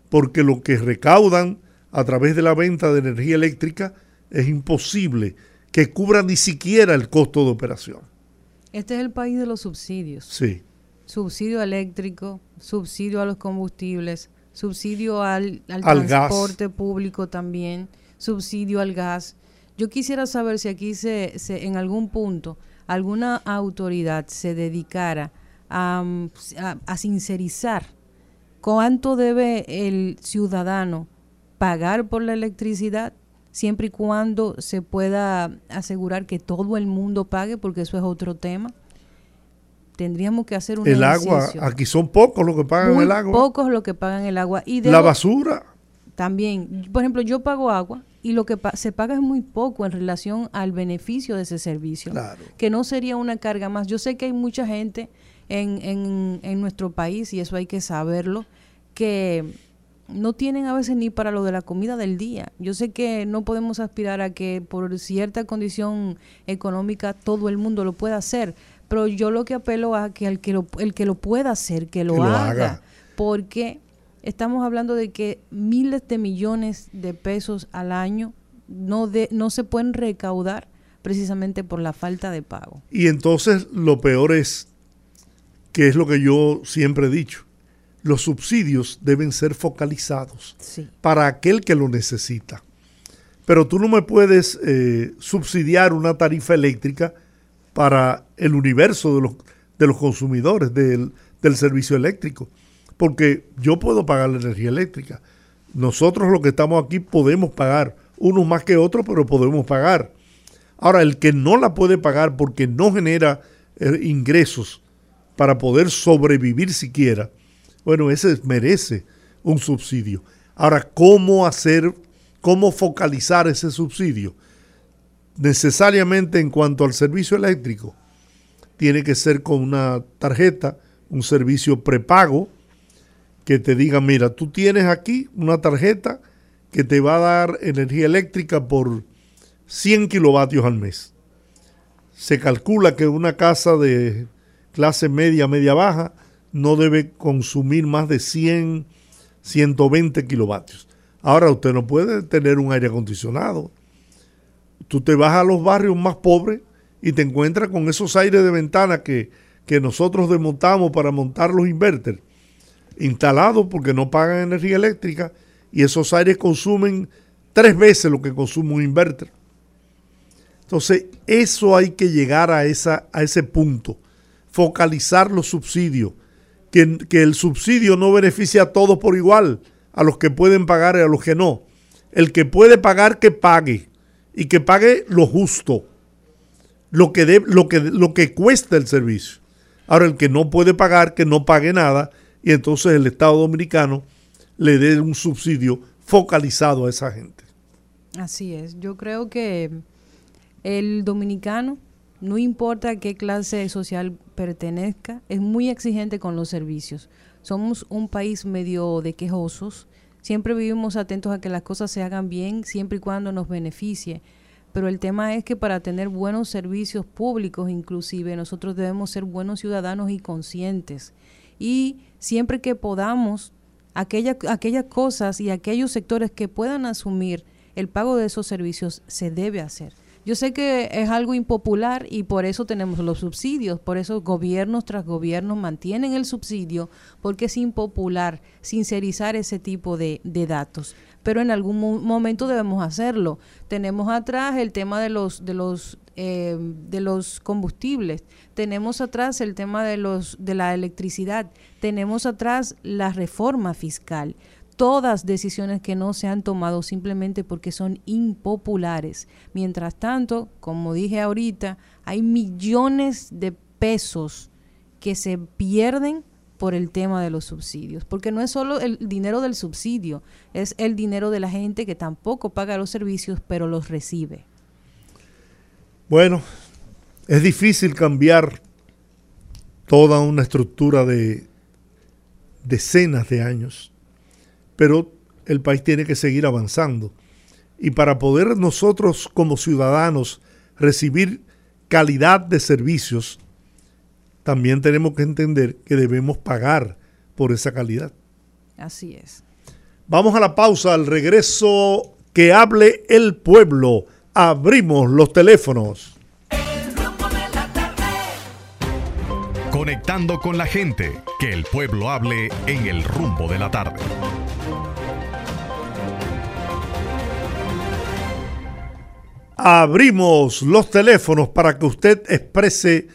Speaker 3: porque lo que recaudan a través de la venta de energía eléctrica es imposible que cubra ni siquiera el costo de operación.
Speaker 1: Este es el país de los subsidios.
Speaker 3: Sí.
Speaker 1: Subsidio eléctrico, subsidio a los combustibles, subsidio al, transporte público también, subsidio al gas. Yo quisiera saber si aquí se, se, en algún punto alguna autoridad se dedicara a, sincerizar cuánto debe el ciudadano pagar por la electricidad siempre y cuando se pueda asegurar que todo el mundo pague, porque eso es otro tema. Tendríamos que hacer un
Speaker 3: El agua, aquí son pocos los que pagan el agua.
Speaker 1: Pocos los que pagan el agua. Y
Speaker 3: la basura.
Speaker 1: También, por ejemplo, yo pago agua y lo que se paga es muy poco en relación al beneficio de ese servicio. Que no sería una carga más. Yo sé que hay mucha gente en, en, en nuestro país, y eso hay que saberlo, que no tienen a veces ni para lo de la comida del día. Yo sé que no podemos aspirar a que por cierta condición económica todo el mundo lo pueda hacer, pero yo lo que apelo a que el que lo, el que lo pueda hacer, que lo, haga, porque estamos hablando de que miles de millones de pesos al año no, de, no se pueden recaudar precisamente por la falta de pago.
Speaker 3: Y entonces lo peor es, que es lo que yo siempre he dicho, los subsidios deben ser focalizados para aquel que lo necesita. Pero tú no me puedes eh, subsidiar una tarifa eléctrica para el universo de los, de los consumidores del, del servicio eléctrico, porque yo puedo pagar la energía eléctrica. Nosotros los que estamos aquí podemos pagar, unos más que otros, pero podemos pagar. Ahora, el que no la puede pagar porque no genera eh, ingresos para poder sobrevivir siquiera, bueno, ese merece un subsidio. Ahora, ¿cómo hacer, cómo focalizar ese subsidio? Necesariamente en cuanto al servicio eléctrico, tiene que ser con una tarjeta, un servicio prepago, que te diga, mira, tú tienes aquí una tarjeta que te va a dar energía eléctrica por 100 kilovatios al mes. Se calcula que una casa de clase media, media baja, no debe consumir más de 100, 120 kilovatios. Ahora usted no puede tener un aire acondicionado. Tú te vas a los barrios más pobres y te encuentras con esos aires de ventana que, que nosotros desmontamos para montar los inverters, instalados porque no pagan energía eléctrica y esos aires consumen tres veces lo que consume un inverter. Entonces, eso hay que llegar a, esa, a ese punto, focalizar los subsidios, que, el subsidio no beneficie a todos por igual, a los que pueden pagar y a los que no. El que puede pagar, que pague, y que pague lo justo, lo que, de, lo que, lo que cuesta el servicio. Ahora, el que no puede pagar, que no pague nada, y entonces el Estado Dominicano le dé un subsidio focalizado a esa gente.
Speaker 1: Así es, yo creo que el dominicano, no importa a qué clase social pertenezca, es muy exigente con los servicios. Somos un país medio de quejosos, siempre vivimos atentos a que las cosas se hagan bien, siempre y cuando nos beneficie. Pero el tema es que para tener buenos servicios públicos, inclusive, nosotros debemos ser buenos ciudadanos y conscientes. Y siempre que podamos, aquella, aquellas cosas y aquellos sectores que puedan asumir el pago de esos servicios, se debe hacer. Yo sé que es algo impopular y por eso tenemos los subsidios, por eso gobiernos tras gobiernos mantienen el subsidio, porque es impopular sincerizar ese tipo de, datos. Pero en algún momento debemos hacerlo. Tenemos atrás el tema de los, de los eh, de los combustibles, tenemos atrás el tema de los de la electricidad, tenemos atrás la reforma fiscal todas decisiones que no se han tomado simplemente porque son impopulares. Mientras tanto, como dije ahorita, hay millones de pesos que se pierden por el tema de los subsidios, porque no es solo el dinero del subsidio, es el dinero de la gente que tampoco paga los servicios, pero los recibe.
Speaker 3: Bueno, es difícil cambiar toda una estructura de decenas de años pero el país tiene que seguir avanzando. Y para poder nosotros como ciudadanos recibir calidad de servicios, también tenemos que entender que debemos pagar por esa calidad.
Speaker 1: Así es.
Speaker 3: Vamos a la pausa, al regreso, que hable el pueblo. Abrimos los teléfonos.
Speaker 6: Conectando con la gente, que el pueblo hable en el rumbo de la tarde.
Speaker 3: Abrimos los teléfonos para que usted exprese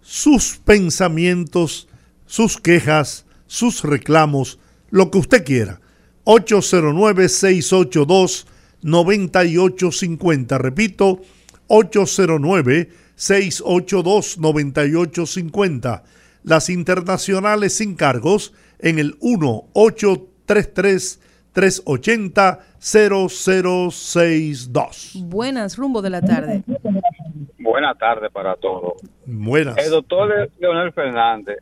Speaker 3: sus pensamientos, sus quejas, sus reclamos, lo que usted quiera. 809-682-9850. Repito, 809-682-9850. Las internacionales sin cargos en el 1833 380 0062.
Speaker 1: Buenas, rumbo de la tarde.
Speaker 9: Buenas tardes para todos.
Speaker 3: Buenas.
Speaker 9: El doctor Leonel Fernández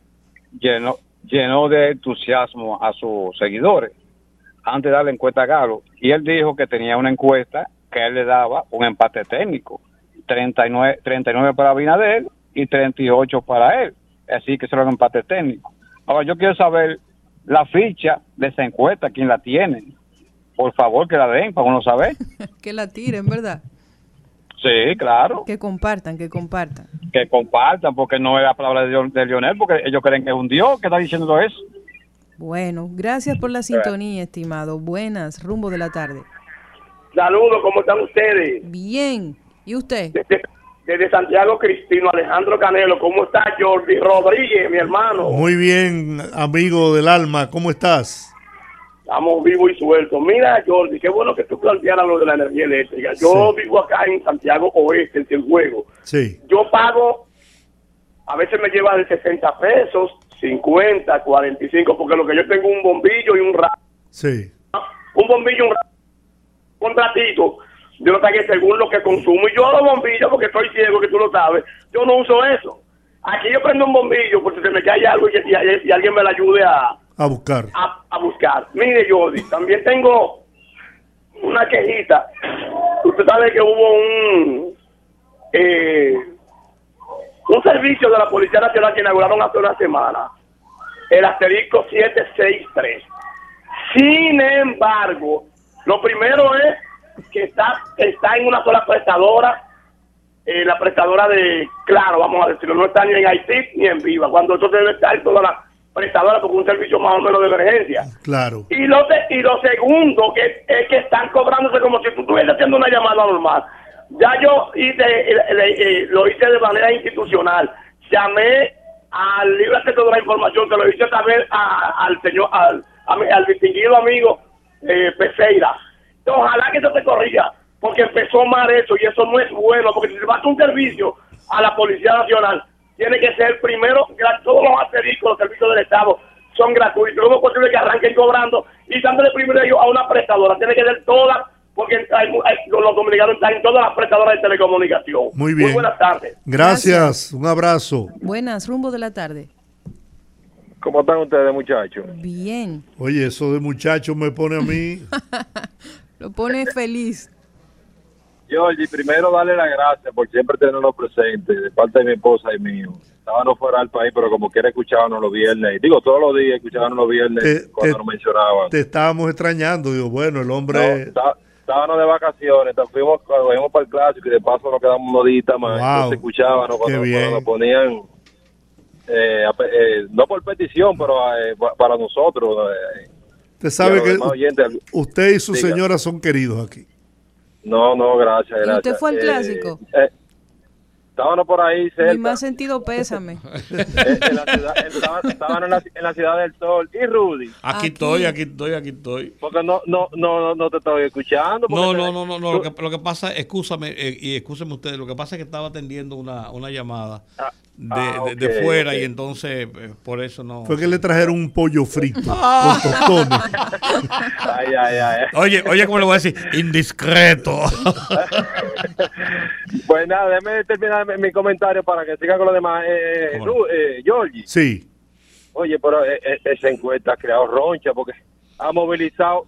Speaker 9: llenó, llenó de entusiasmo a sus seguidores antes de darle encuesta a Galo. Y él dijo que tenía una encuesta que él le daba un empate técnico. 39, 39 para Abinader y 38 para él. Así que será un empate técnico. Ahora, yo quiero saber la ficha de esa encuesta, quién la tiene por favor que la den para uno saber.
Speaker 1: que la tiren, ¿verdad?
Speaker 9: Sí, claro.
Speaker 1: Que compartan, que compartan.
Speaker 9: Que compartan, porque no es la palabra de, de Lionel, porque ellos creen que es un Dios que está diciendo todo eso.
Speaker 1: Bueno, gracias por la sintonía, estimado. Buenas, rumbo de la tarde.
Speaker 10: Saludos, ¿cómo están ustedes?
Speaker 1: Bien. ¿Y usted?
Speaker 10: Desde, desde Santiago Cristino, Alejandro Canelo, ¿cómo está Jordi Rodríguez, mi hermano?
Speaker 3: Muy bien, amigo del alma, ¿cómo estás?
Speaker 10: Estamos vivos y sueltos. Mira, Jordi, qué bueno que tú plantearas lo de la energía eléctrica. Yo vivo acá en Santiago Oeste, en Cienfuegos.
Speaker 3: Sí.
Speaker 10: Yo pago, a veces me lleva de 60 pesos, 50, 45, porque lo que yo tengo un bombillo y un rato.
Speaker 3: Sí.
Speaker 10: Un bombillo y un rato. Un ratito. Yo lo pagué según lo que consumo. Y yo los bombillos, porque estoy ciego, que tú lo sabes, yo no uso eso. Aquí yo prendo un bombillo porque se me cae algo y, y- y alguien me la ayude a,
Speaker 3: A buscar.
Speaker 10: a, a buscar. Mire, Jordi, también tengo una quejita. Usted sabe que hubo un eh, un servicio de la Policía Nacional que inauguraron hace una semana, el asterisco 763. Sin embargo, lo primero es que está, está en una sola prestadora, eh, la prestadora de, claro, vamos a decirlo, no está ni en Haití ni en Viva, cuando eso debe estar en todas las prestadoras porque un servicio más o menos de emergencia.
Speaker 3: Claro.
Speaker 10: Y lo, y lo segundo que es que están cobrándose como si tú estuvieras haciendo una llamada normal. Ya yo hice, eh, lo hice de manera institucional. Llamé al libre acceso de la información, que lo hice saber a- al señor, al, a al distinguido amigo eh, Peseira. Ojalá que eso se corrija, porque empezó mal eso y eso no es bueno, porque si se va a hacer un servicio a la Policía Nacional, tiene que ser primero, todos los asteriscos, los servicios del Estado son gratuitos. ¿Cómo es posible que arranquen cobrando y dándole privilegio a una prestadora? Tiene que ser todas, porque hay, hay- los dominicanos están en todas las prestadoras de telecomunicación.
Speaker 3: Muy bien.
Speaker 10: Muy buenas tardes.
Speaker 3: Gracias, un abrazo.
Speaker 1: Buenas, rumbo de la tarde.
Speaker 11: ¿Cómo están ustedes, muchachos?
Speaker 1: Bien.
Speaker 3: Oye, eso de muchacho me pone a mí.
Speaker 1: Lo pone feliz.
Speaker 11: Georgie, primero darle las gracias por siempre tenerlo presente de parte de mi esposa y mío. Estábamos fuera del país, pero como quiera escuchábamos los viernes. Digo, todos los días escuchábamos los viernes
Speaker 3: Te-
Speaker 11: cuando
Speaker 3: te-
Speaker 11: nos mencionaban.
Speaker 3: Te estábamos extrañando. Digo, bueno, el
Speaker 11: No,
Speaker 3: hombre.
Speaker 11: está- estábamos de vacaciones, entonces fuimos, fuimos para el clásico y de paso nos quedamos unos días más.
Speaker 3: Wow,
Speaker 11: Entonces escuchábamos cuando, cuando nos ponían, eh, a pe- eh, no por petición, pero eh, pa- para nosotros. Eh,
Speaker 3: Usted sabe que usted y su
Speaker 11: Diga.
Speaker 3: señora son queridos aquí.
Speaker 11: No, no, gracias,
Speaker 1: ¿Y
Speaker 11: gracias.
Speaker 1: usted fue al
Speaker 11: Eh,
Speaker 1: clásico?
Speaker 11: eh, estábamos por ahí
Speaker 1: Mi
Speaker 11: cerca.
Speaker 1: más sentido pésame.
Speaker 11: Eh, en la ciudad, estaban, estaban en, la, en la ciudad del sol. ¿Y Rudy?
Speaker 2: Aquí, estoy, aquí estoy, aquí estoy.
Speaker 11: Porque no, no, no, no, no te estoy escuchando.
Speaker 2: No, no, no, no, no. Lo que, lo que pasa, excúsame, eh, y excúsenme ustedes, lo que pasa es que estaba atendiendo una, una llamada de,
Speaker 11: ah,
Speaker 2: de- de fuera y entonces eh, por eso no.
Speaker 3: Fue que le trajeron un pollo frito
Speaker 2: Ah.
Speaker 3: con tostones.
Speaker 11: Ay, ay, ay.
Speaker 2: Oye, oye, ¿cómo le voy a decir? Indiscreto.
Speaker 11: Pues nada, déjeme terminar mi, comentario para que sigan con lo demás. Eh. Ru- eh, Georgie,
Speaker 3: Sí.
Speaker 11: oye, pero eh, eh, esa encuesta ha creado roncha porque ha movilizado.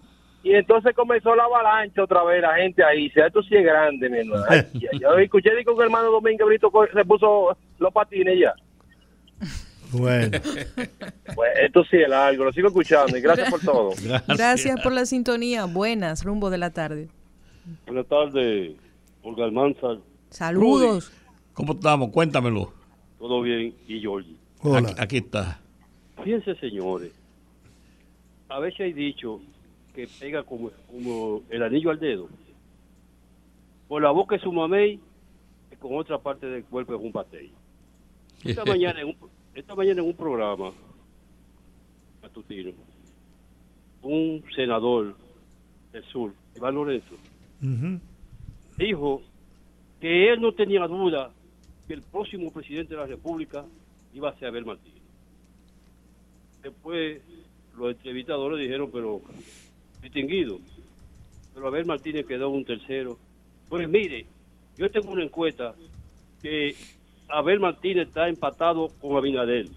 Speaker 11: Y entonces comenzó la avalancha otra vez, la gente ahí. Si esto sí es grande, mi hermano. Ay, yo escuché digo, que el hermano Domingo Brito se puso los patines ya.
Speaker 3: Bueno.
Speaker 11: Pues esto sí es largo, lo sigo escuchando y gracias por todo.
Speaker 1: Gracias por la sintonía. Buenas, rumbo de la tarde.
Speaker 12: Buenas tardes, Olga Almanzar.
Speaker 1: Saludos.
Speaker 2: ¿Cómo estamos? Cuéntamelo.
Speaker 12: Todo bien, y Georgie.
Speaker 2: Aquí, aquí está.
Speaker 12: Fíjense, señores, a veces hay dicho que pega como, como el anillo al dedo. Por la boca es un mamey y con otra parte del cuerpo es un pastel. Esta mañana en un, esta mañana en un programa matutino, un senador del sur, Iván Lorenzo, dijo que él no tenía duda que el próximo presidente de la República iba a ser Abel Martínez. Después los entrevistadores dijeron, pero distinguido, pero Abel Martínez quedó un tercero. Pues mire, yo tengo una encuesta que Abel Martínez está empatado con Abinadel,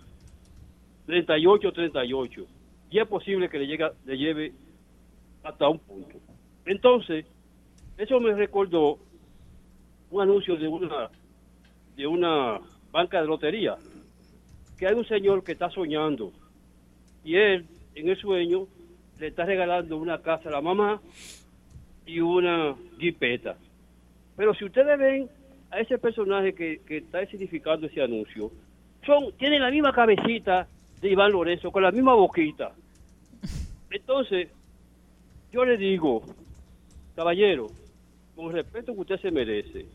Speaker 12: 38-38, y es posible que le, llega, le lleve hasta un punto. Entonces, eso me recordó un anuncio de una de una banca de lotería que hay un señor que está soñando y él en el sueño le está regalando una casa a la mamá y una jipeta Pero si ustedes ven a ese personaje que, está significando ese anuncio, son tienen la misma cabecita de Iván Lorenzo, con la misma boquita. Entonces, yo le digo, caballero, con el respeto que usted se merece,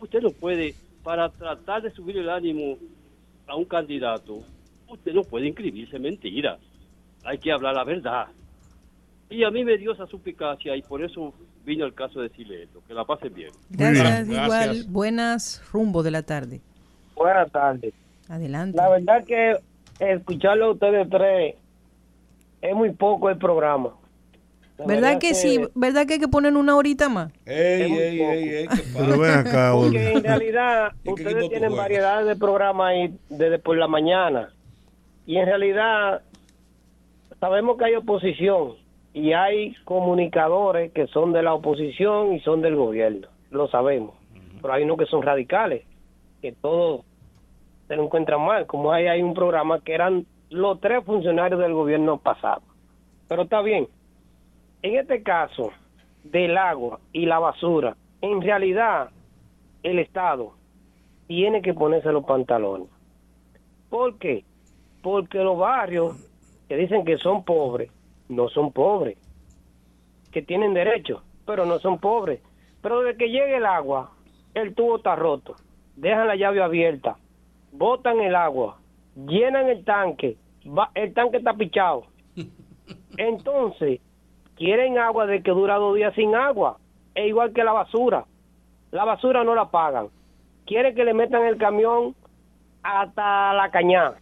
Speaker 12: usted no puede, para tratar de subir el ánimo a un candidato, usted no puede inscribirse mentira. Hay que hablar la verdad. Y a mí me dio esa suplicacia y por eso vino el caso de decirle esto. Que la pasen bien.
Speaker 1: Gracias, igual. Buenas rumbo de la tarde.
Speaker 13: Buenas tardes.
Speaker 1: Adelante.
Speaker 13: La verdad que escucharlo a ustedes tres es muy poco el programa. La
Speaker 1: ¿Verdad que, sí? ¿Verdad que hay que poner una horita más?
Speaker 2: Ey, ey, ey, ey.
Speaker 3: Pero ven acá,
Speaker 13: Porque en realidad
Speaker 2: ¿Y qué equipo
Speaker 13: ustedes tienen variedades de programas ahí desde por la mañana. Y en realidad sabemos que hay oposición y hay comunicadores que son de la oposición y son del gobierno. Lo sabemos. Pero hay unos que son radicales, que todos se lo encuentran mal. Como hay, hay un programa que eran los tres funcionarios del gobierno pasado. Pero está bien. En este caso del agua y la basura, en realidad el Estado tiene que ponerse los pantalones. ¿Por qué? Porque los barrios que dicen que son pobres, no son pobres, que tienen derecho, pero no son pobres. Pero desde que llegue el agua, el tubo está roto, dejan la llave abierta, botan el agua, llenan el tanque, va- el tanque está pichado. Entonces, quieren agua de que dura dos días sin agua, es igual que la basura. La basura no la pagan. Quieren que le metan el camión hasta la cañada,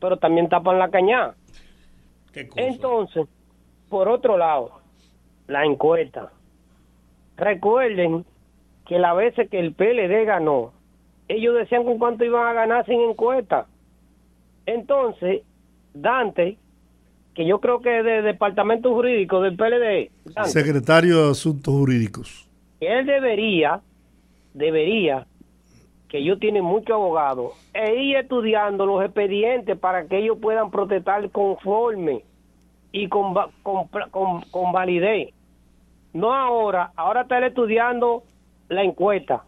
Speaker 13: pero también tapan la cañada.
Speaker 2: ¿Qué cosa?
Speaker 13: Entonces, por otro lado, la encuesta. Recuerden que la vez que el PLD ganó, ellos decían con cuánto iban a ganar sin encuesta. Entonces, Dante, que yo creo que es del departamento jurídico del PLD, Dante,
Speaker 3: Secretario de Asuntos Jurídicos.
Speaker 13: él debería, debería, que ellos tienen muchos abogados, e ir estudiando los expedientes para que ellos puedan protestar conforme y con, con, con, con validez. No ahora, ahora está él estudiando la encuesta,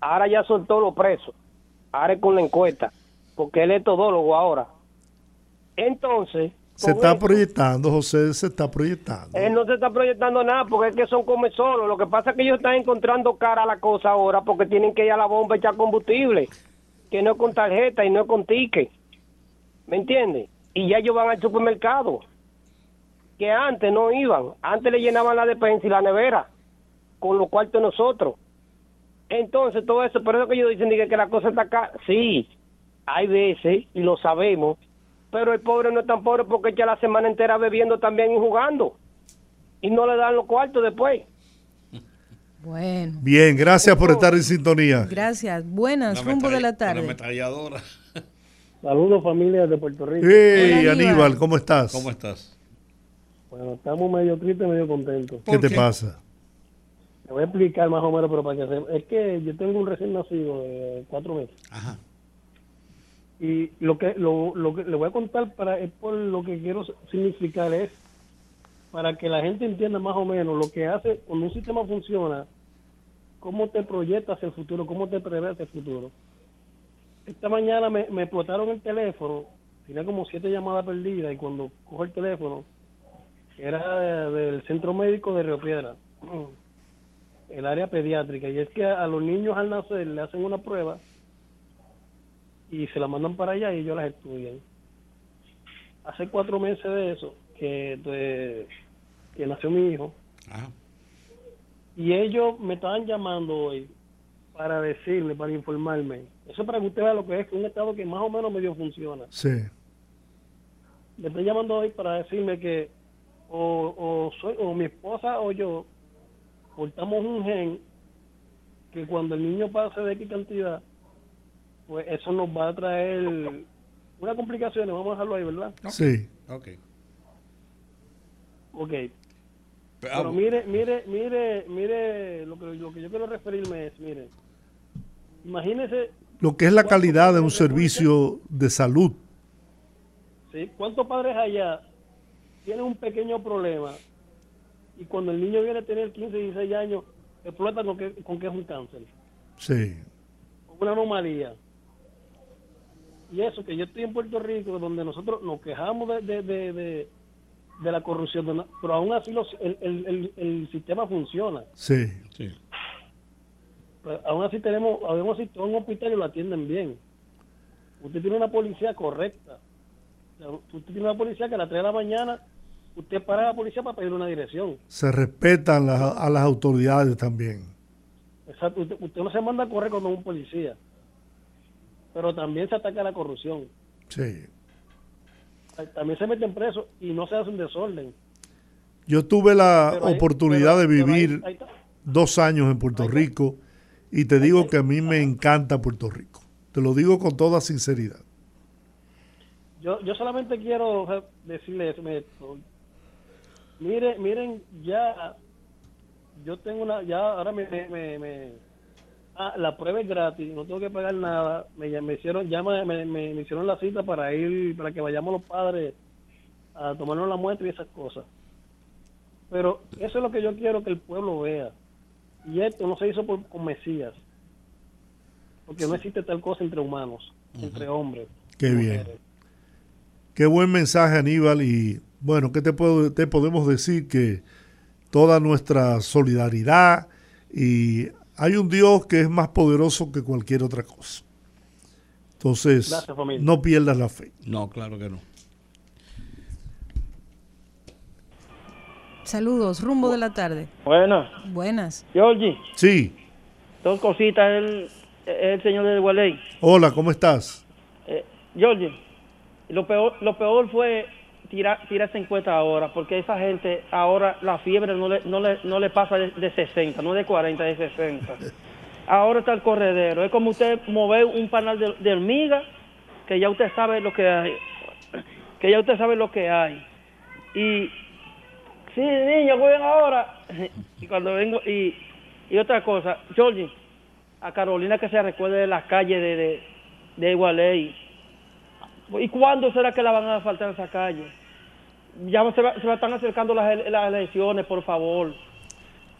Speaker 13: ahora ya soltó los presos, ahora es con la encuesta, porque él es todólogo ahora. Entonces,
Speaker 3: Se está proyectando, José, se está proyectando.
Speaker 13: él no se está proyectando nada porque es que son come solo. Lo que pasa es que ellos están encontrando cara a la cosa ahora porque tienen que ir a la bomba a echar combustible, que no es con tarjeta y no es con ticket. ¿Me entiendes? Y ya ellos van al supermercado, que antes no iban. Antes le llenaban la despensa y la nevera, con los cuartos de nosotros. Entonces, todo eso, por eso que ellos dicen diga, que la cosa está acá. Sí, hay veces, y lo sabemos, pero el pobre no es tan pobre porque echa la semana entera bebiendo también y jugando. Y no le dan los cuartos después.
Speaker 1: Bueno,
Speaker 3: Bien, gracias por estar en sintonía.
Speaker 1: gracias. Buenas,
Speaker 2: Una
Speaker 1: rumbo de la
Speaker 2: Una
Speaker 1: tarde.
Speaker 2: ametralladora.
Speaker 14: Saludos familia de Puerto Rico.
Speaker 3: Hey,
Speaker 1: Hola,
Speaker 3: Aníbal,
Speaker 1: Aníbal.
Speaker 3: ¿cómo estás?
Speaker 2: ¿Cómo estás?
Speaker 14: Bueno, estamos medio tristes, medio contentos.
Speaker 3: ¿Qué te pasa?
Speaker 14: Te voy a explicar más o menos, pero para que se... Es que yo tengo un recién nacido de cuatro meses.
Speaker 2: Ajá.
Speaker 14: Y lo que, lo, lo que le voy a contar para es por lo que quiero significar es para que la gente entienda más o menos lo que hace cuando un sistema funciona, cómo te proyecta hacia el futuro, cómo te prevé hacia el futuro. Esta mañana me, me explotaron el teléfono, tenía como siete llamadas perdidas y cuando cojo el teléfono, era de- del centro médico de Río Piedra, el área pediátrica, y es que a, a los niños al nacer le hacen una prueba y se la mandan para allá y ellos las estudian. Hace cuatro meses de eso, que, de- que nació mi hijo, y ellos me estaban llamando hoy para decirme, para informarme. Eso para que usted vea lo que es, que un estado que más o menos medio funciona.
Speaker 3: Sí.
Speaker 14: Me están llamando hoy para decirme que o, o, soy, o mi esposa o yo portamos un gen que cuando el niño pase de X cantidad, pues eso nos va a traer una complicación, vamos a dejarlo ahí, ¿verdad?
Speaker 3: Sí.
Speaker 2: Ok.
Speaker 14: Ok.
Speaker 2: Pero,
Speaker 14: Pero mire, mire, mire, mire, lo que, lo que yo quiero referirme es, mire, imagínese,
Speaker 3: Lo que es la calidad de un servicio de salud.
Speaker 14: ¿sí? ¿cuántos padres allá tienen un pequeño problema y cuando el niño viene a tener 15, 16 años, explotan con que, con que es un cáncer?
Speaker 3: Sí.
Speaker 14: Una anomalía. Y eso, que yo estoy en Puerto Rico, donde nosotros nos quejamos de, de, de, de, de la corrupción, pero aún así los, el, el, el, el sistema funciona.
Speaker 3: Sí.
Speaker 14: Pero aún así tenemos, aún así todo un hospital y lo atienden bien. Usted tiene una policía correcta. Usted tiene una policía que a las 3 de la mañana usted para a la policía para pedir una dirección.
Speaker 3: Se respetan las- a las autoridades también.
Speaker 14: Exacto. Usted, usted no se manda a correr con un policía. Pero también se ataca la corrupción.
Speaker 3: Sí.
Speaker 14: También se meten presos y no se hace un desorden.
Speaker 3: Yo tuve la
Speaker 14: Pero ahí-
Speaker 3: oportunidad
Speaker 14: pero-
Speaker 3: de
Speaker 14: ahí-
Speaker 3: vivir
Speaker 14: ahí
Speaker 3: dos años en Puerto Rico y te digo que a mí me encanta Puerto Rico. Te lo digo con toda sinceridad.
Speaker 14: Yo, yo solamente quiero decirle esto. Mire, miren, ya yo tengo una, ya ahora me, me, me- me- ah, la prueba es gratis, no tengo que pagar nada. Me, me hicieron, ya me, me- me- me hicieron la cita para ir, para que vayamos los padres a tomarnos la muestra y esas cosas. Pero eso es lo que yo quiero que el pueblo vea. Y esto no se hizo por, con Mesías. Porque no existe tal cosa entre humanos, entre hombres.
Speaker 3: Qué bien. Qué buen mensaje, Aníbal. Y bueno, ¿qué te, puedo, te podemos decir? Que toda nuestra solidaridad y hay un Dios que es más poderoso que cualquier otra cosa. Entonces,
Speaker 2: Gracias,
Speaker 3: no pierdas la fe.
Speaker 2: No, claro que no.
Speaker 1: Saludos, rumbo de la tarde.
Speaker 15: Buenas.
Speaker 1: Buenas.
Speaker 15: Georgie,
Speaker 3: Sí.
Speaker 15: dos cositas. El, el señor de Gualey.
Speaker 3: Hola, ¿cómo estás?
Speaker 15: Eh, Georgie, lo peor, lo peor fue tirar, tirar esa encuesta ahora, porque esa gente ahora la fiebre no le, no le, no le pasa de, de 60, no de 40, de 60. Ahora está el corredero. Es como usted mover un panal de, de hormiga, que ya usted sabe lo que hay. Que ya usted sabe lo que hay. Y Sí, niño, jueguen ahora. Y cuando vengo, y, y otra cosa, Georgie, a Carolina que se recuerde de las calles de, de, de Igualey. ¿Y cuándo será que la van a faltar esa calle? Ya se, va- se están acercando las, ele- las elecciones, por favor.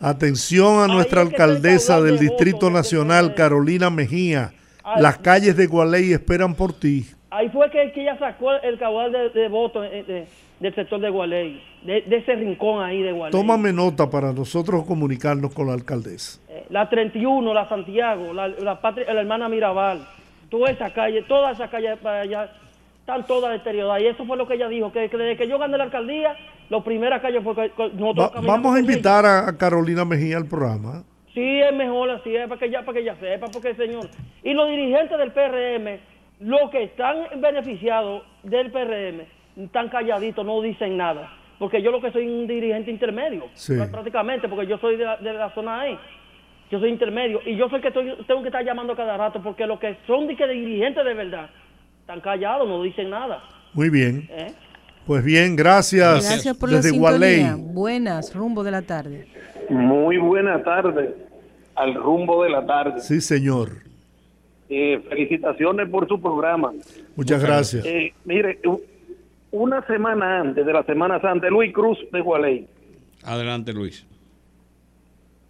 Speaker 3: Atención a nuestra alcaldesa del
Speaker 15: de
Speaker 3: Distrito Nacional, Carolina Mejía.
Speaker 15: Ay.
Speaker 3: Las calles de Gualey esperan por ti.
Speaker 15: Ahí fue que, que ella sacó el caudal de, de votos eh, de- del sector de Gualey, de, de ese rincón ahí de Gualey.
Speaker 3: Tómame nota para nosotros comunicarnos con la alcaldesa.
Speaker 15: Eh, la 31, la Santiago, la, la, patria- la hermana Mirabal, toda esa calle, toda esa calle para allá, están todas deterioradas. Y eso fue lo que ella dijo, que, que desde que yo gané la alcaldía, la primera calle fue que, que nosotros
Speaker 3: Va- vamos a invitar a, a Carolina Mejía al programa.
Speaker 15: Sí, es mejor así, es para que ella, para que ella sepa, porque señor. Y los dirigentes del PRM, los que están beneficiados del PRM, están calladitos, no dicen nada. Porque yo lo que soy un dirigente intermedio,
Speaker 3: Sí.
Speaker 15: prá- prácticamente, porque yo soy de la, de la zona ahí. Yo soy intermedio y yo soy el que estoy- tengo que estar llamando cada rato porque los que son de que dirigentes de verdad están callados, no dicen nada.
Speaker 3: Muy bien.
Speaker 15: ¿eh?
Speaker 3: Pues bien, gracias.
Speaker 1: Gracias por la
Speaker 3: Desde
Speaker 1: sintonía.
Speaker 3: Gualey.
Speaker 1: Buenas, rumbo de la tarde.
Speaker 16: Muy buena tarde, al rumbo de la tarde.
Speaker 3: Sí, señor.
Speaker 16: Eh, felicitaciones por su programa.
Speaker 3: Muchas gracias.
Speaker 16: Eh, mire, una semana antes de la Semana Santa, Luis Cruz de Gualey,
Speaker 2: Adelante, Luis.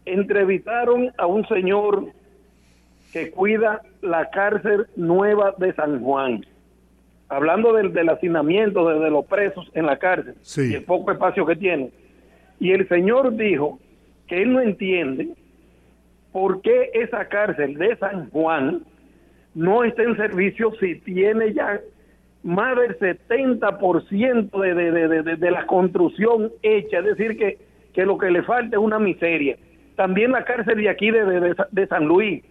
Speaker 16: entrevistaron a un señor que cuida la cárcel nueva de San Juan. Hablando del, del hacinamiento de, de los presos en la cárcel
Speaker 3: Sí.
Speaker 16: y el poco espacio que tiene. Y el señor dijo que él no entiende por qué esa cárcel de San Juan no está en servicio si tiene ya más del 70% de, de, de, de, de la construcción hecha, es decir, que, que lo que le falta es una miseria. También la cárcel de aquí de, de San Luis,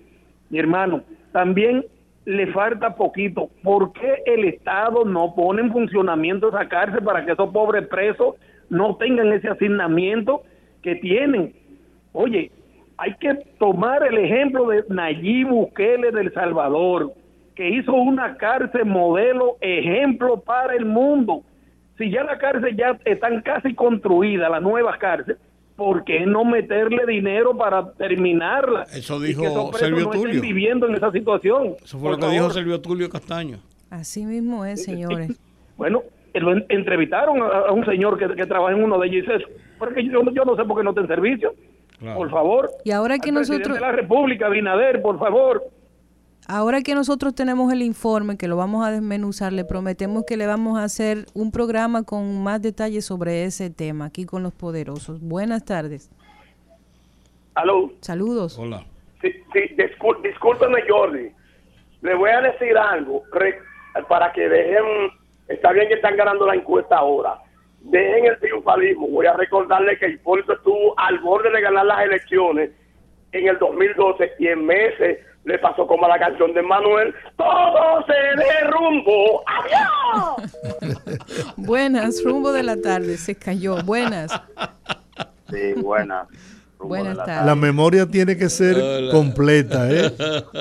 Speaker 16: hermano, también le falta poquito. ¿Por qué el Estado no pone en funcionamiento esa cárcel para que esos pobres presos no tengan ese asignamiento que tienen? Oye, hay que tomar el ejemplo de Nayib Bukele del Salvador, que hizo una cárcel modelo, ejemplo para el mundo. Si ya la cárcel ya están casi construida, la nueva cárcel, ¿por qué no meterle dinero para terminarla?
Speaker 2: Eso
Speaker 16: Y
Speaker 2: dijo
Speaker 16: que esos
Speaker 2: Servio
Speaker 16: no estén
Speaker 2: Tulio.
Speaker 16: viviendo en esa situación.
Speaker 2: Eso fue lo que dijo. Servio Tulio Castaño.
Speaker 1: Así mismo es, señores.
Speaker 16: Bueno, eh, lo en- entrevistaron a, a un señor que, que trabaja en uno de ellos y dice, eso. pero es que yo, yo no sé por qué no está en servicio.
Speaker 17: Por favor.
Speaker 1: Y ahora que
Speaker 17: Al
Speaker 1: nosotros
Speaker 17: presidente de la República, Binader, por favor.
Speaker 1: Ahora que nosotros tenemos el informe, que lo vamos a desmenuzar, le prometemos que le vamos a hacer un programa con más detalles sobre ese tema aquí con los poderosos. Buenas tardes.
Speaker 10: Aló.
Speaker 1: Saludos.
Speaker 2: Hola.
Speaker 10: Sí, sí, discul- discúlpeme, Jordi. Le voy a decir algo re- para que dejen. Está bien que están ganando la encuesta ahora. Dejen el triunfalismo. Voy a recordarle que Hipólito estuvo al borde de ganar las elecciones en el 2012 y en meses le pasó como a la canción de Manuel. Todo se derrumbó. ¡Adiós!
Speaker 1: Buenas, rumbo de la tarde, se cayó. Buenas.
Speaker 18: Sí, buena.
Speaker 1: Buenas tardes.
Speaker 3: La memoria tiene que ser
Speaker 2: Hola.
Speaker 3: completa, ¿eh?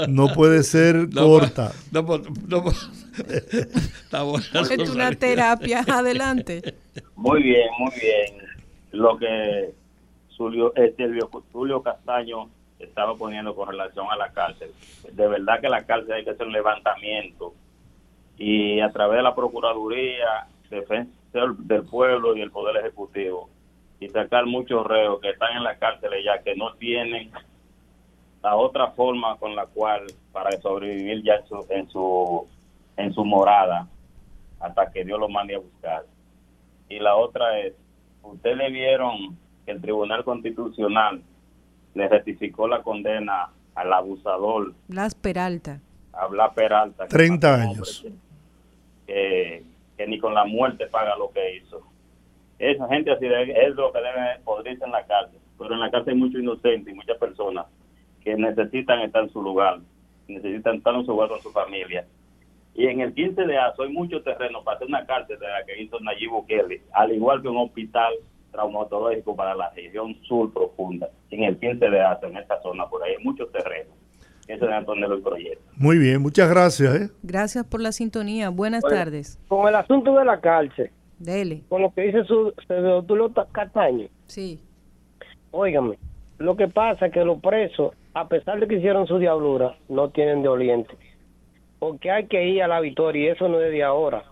Speaker 3: No puede ser
Speaker 2: No,
Speaker 3: corta.
Speaker 2: No, no, no, está buena
Speaker 1: Es una terapia. Adelante.
Speaker 18: Muy bien, muy bien. Lo que Julio, eh, Silvio, Julio Castaño estaba poniendo con relación a la cárcel. De verdad que la cárcel hay que hacer un levantamiento y a través de la Procuraduría, Defensa del Pueblo y el Poder Ejecutivo y sacar muchos reos que están en la cárcel ya que no tienen la otra forma con la cual para sobrevivir ya en su en su, en su morada hasta que Dios lo mande a buscar. Y la otra es, ustedes vieron que el Tribunal Constitucional le rectificó la condena al abusador,
Speaker 1: Las Peralta.
Speaker 18: a Blas Peralta, que
Speaker 3: 30
Speaker 18: mató a un
Speaker 3: años.
Speaker 18: que ni con la muerte paga lo que hizo. Esa gente así debe- es lo que debe podrirse en la cárcel. Pero en la cárcel hay muchos inocentes y muchas personas que necesitan estar en su lugar, necesitan estar en su lugar con su familia. Y en el 15 de ASO hay mucho terreno para hacer una cárcel de la que hizo Nayib Bukele, al igual que un hospital traumatológico para la región sur profunda. En el 15 de ASO, en esta zona, por ahí hay muchos terrenos. Eso deben ponerlo el proyecto.
Speaker 3: Muy bien, muchas gracias, ¿eh?
Speaker 1: Gracias por la sintonía. Buenas
Speaker 13: Oye,
Speaker 1: tardes.
Speaker 13: Con el asunto de la cárcel,
Speaker 1: Dele.
Speaker 13: con lo que dice su Tulio Castaño,
Speaker 1: Sí.
Speaker 13: óigame, lo que pasa es que los presos, a pesar de que hicieron su diablura, no tienen de oliente. Porque hay que ir a la victoria y eso no es de ahora.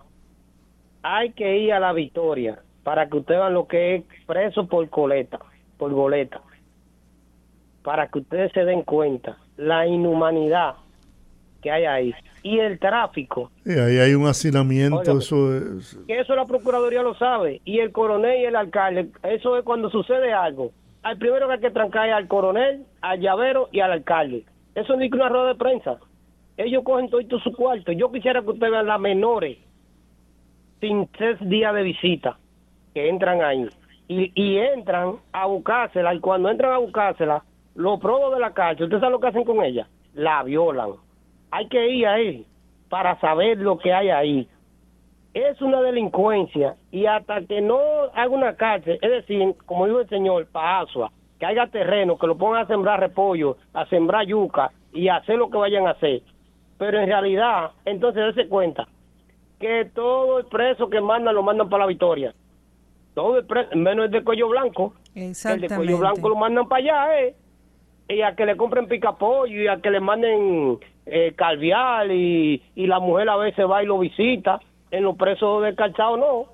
Speaker 13: Hay que ir a la victoria para que ustedes vean lo que es preso por coleta, por boleta. Para que ustedes se den cuenta la inhumanidad que hay ahí. Y el tráfico,
Speaker 3: ahí hay un hacinamiento, eso es...
Speaker 13: que eso la Procuraduría lo sabe, y el coronel y el alcalde, eso es cuando sucede algo. Al primero que hay que trancar es al coronel, al llavero y al alcalde. Eso no es una rueda de prensa. Ellos cogen todo su cuarto. Yo quisiera que ustedes vean las menores sin tres días de visita que entran ahí. Y, y entran a buscársela, y cuando entran a buscársela, los probos de la cárcel, ¿ustedes saben lo que hacen con ella? La violan. Hay que ir ahí para saber lo que hay ahí es una delincuencia y hasta que no haga una cárcel, es decir, como dijo el señor, para Asua, que haya terreno, que lo pongan a sembrar repollo, a sembrar yuca y a hacer lo que vayan a hacer. Pero en realidad, entonces dése cuenta que todo el preso que mandan lo mandan para la victoria. Todo el preso, menos el de cuello blanco. El de
Speaker 1: Exactamente.
Speaker 13: cuello blanco lo mandan para allá, ¿eh? Y a que le compren picapollo y a que le manden eh, calvial y, y la mujer a veces va y lo visita. En los presos descalzados no.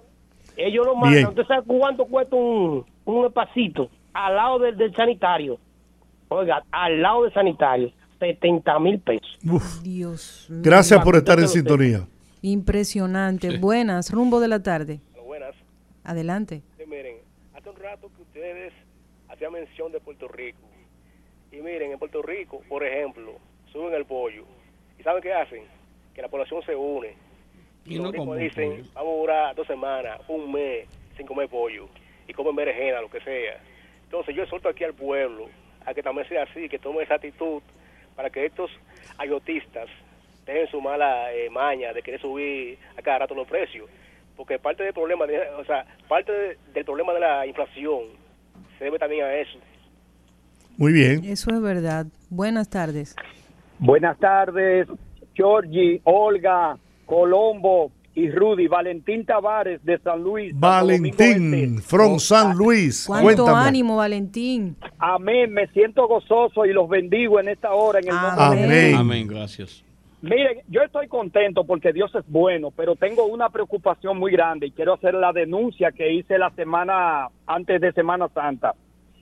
Speaker 13: Ellos lo mandan.
Speaker 3: Bien.
Speaker 13: ¿Usted sabe cuánto cuesta un, un espacito al lado del, del sanitario? Oiga, al lado del sanitario, 70 mil pesos.
Speaker 1: Dios mío.
Speaker 3: Gracias por estar en sintonía.
Speaker 1: Impresionante. Buenas, rumbo de la tarde. Adelante.
Speaker 19: Sí, miren, hace un rato que ustedes hacían mención de Puerto Rico. Y miren, en Puerto Rico, por ejemplo, suben el pollo. ¿Y saben qué hacen? Que la población se une.
Speaker 2: Y
Speaker 19: los
Speaker 2: no
Speaker 19: ricos
Speaker 2: comen
Speaker 19: dicen,
Speaker 2: pollo.
Speaker 19: vamos a durar dos semanas, un mes, sin comer pollo. Y comen berenjena, lo que sea. Entonces yo exhorto aquí al pueblo a que también sea así, que tome esa actitud para que estos ayotistas dejen su mala eh, maña de querer subir a cada rato los precios. Porque parte del problema, de, o sea, parte de- del problema de la inflación se debe también a eso.
Speaker 3: Muy bien.
Speaker 1: Eso es verdad. Buenas tardes.
Speaker 20: Buenas tardes, Georgie, Olga, Colombo y Rudy. Valentín Tavares de San Luis.
Speaker 3: Valentín,
Speaker 20: Este.
Speaker 3: from San Luis.
Speaker 1: ¿Cuánto
Speaker 3: Cuéntame.
Speaker 1: ánimo, Valentín?
Speaker 20: Amén, me siento gozoso y los bendigo en esta hora en el nombre de
Speaker 3: Amén.
Speaker 2: Amén, gracias.
Speaker 20: Miren, yo estoy contento porque Dios es bueno, pero tengo una preocupación muy grande y quiero hacer la denuncia que hice la semana antes de Semana Santa.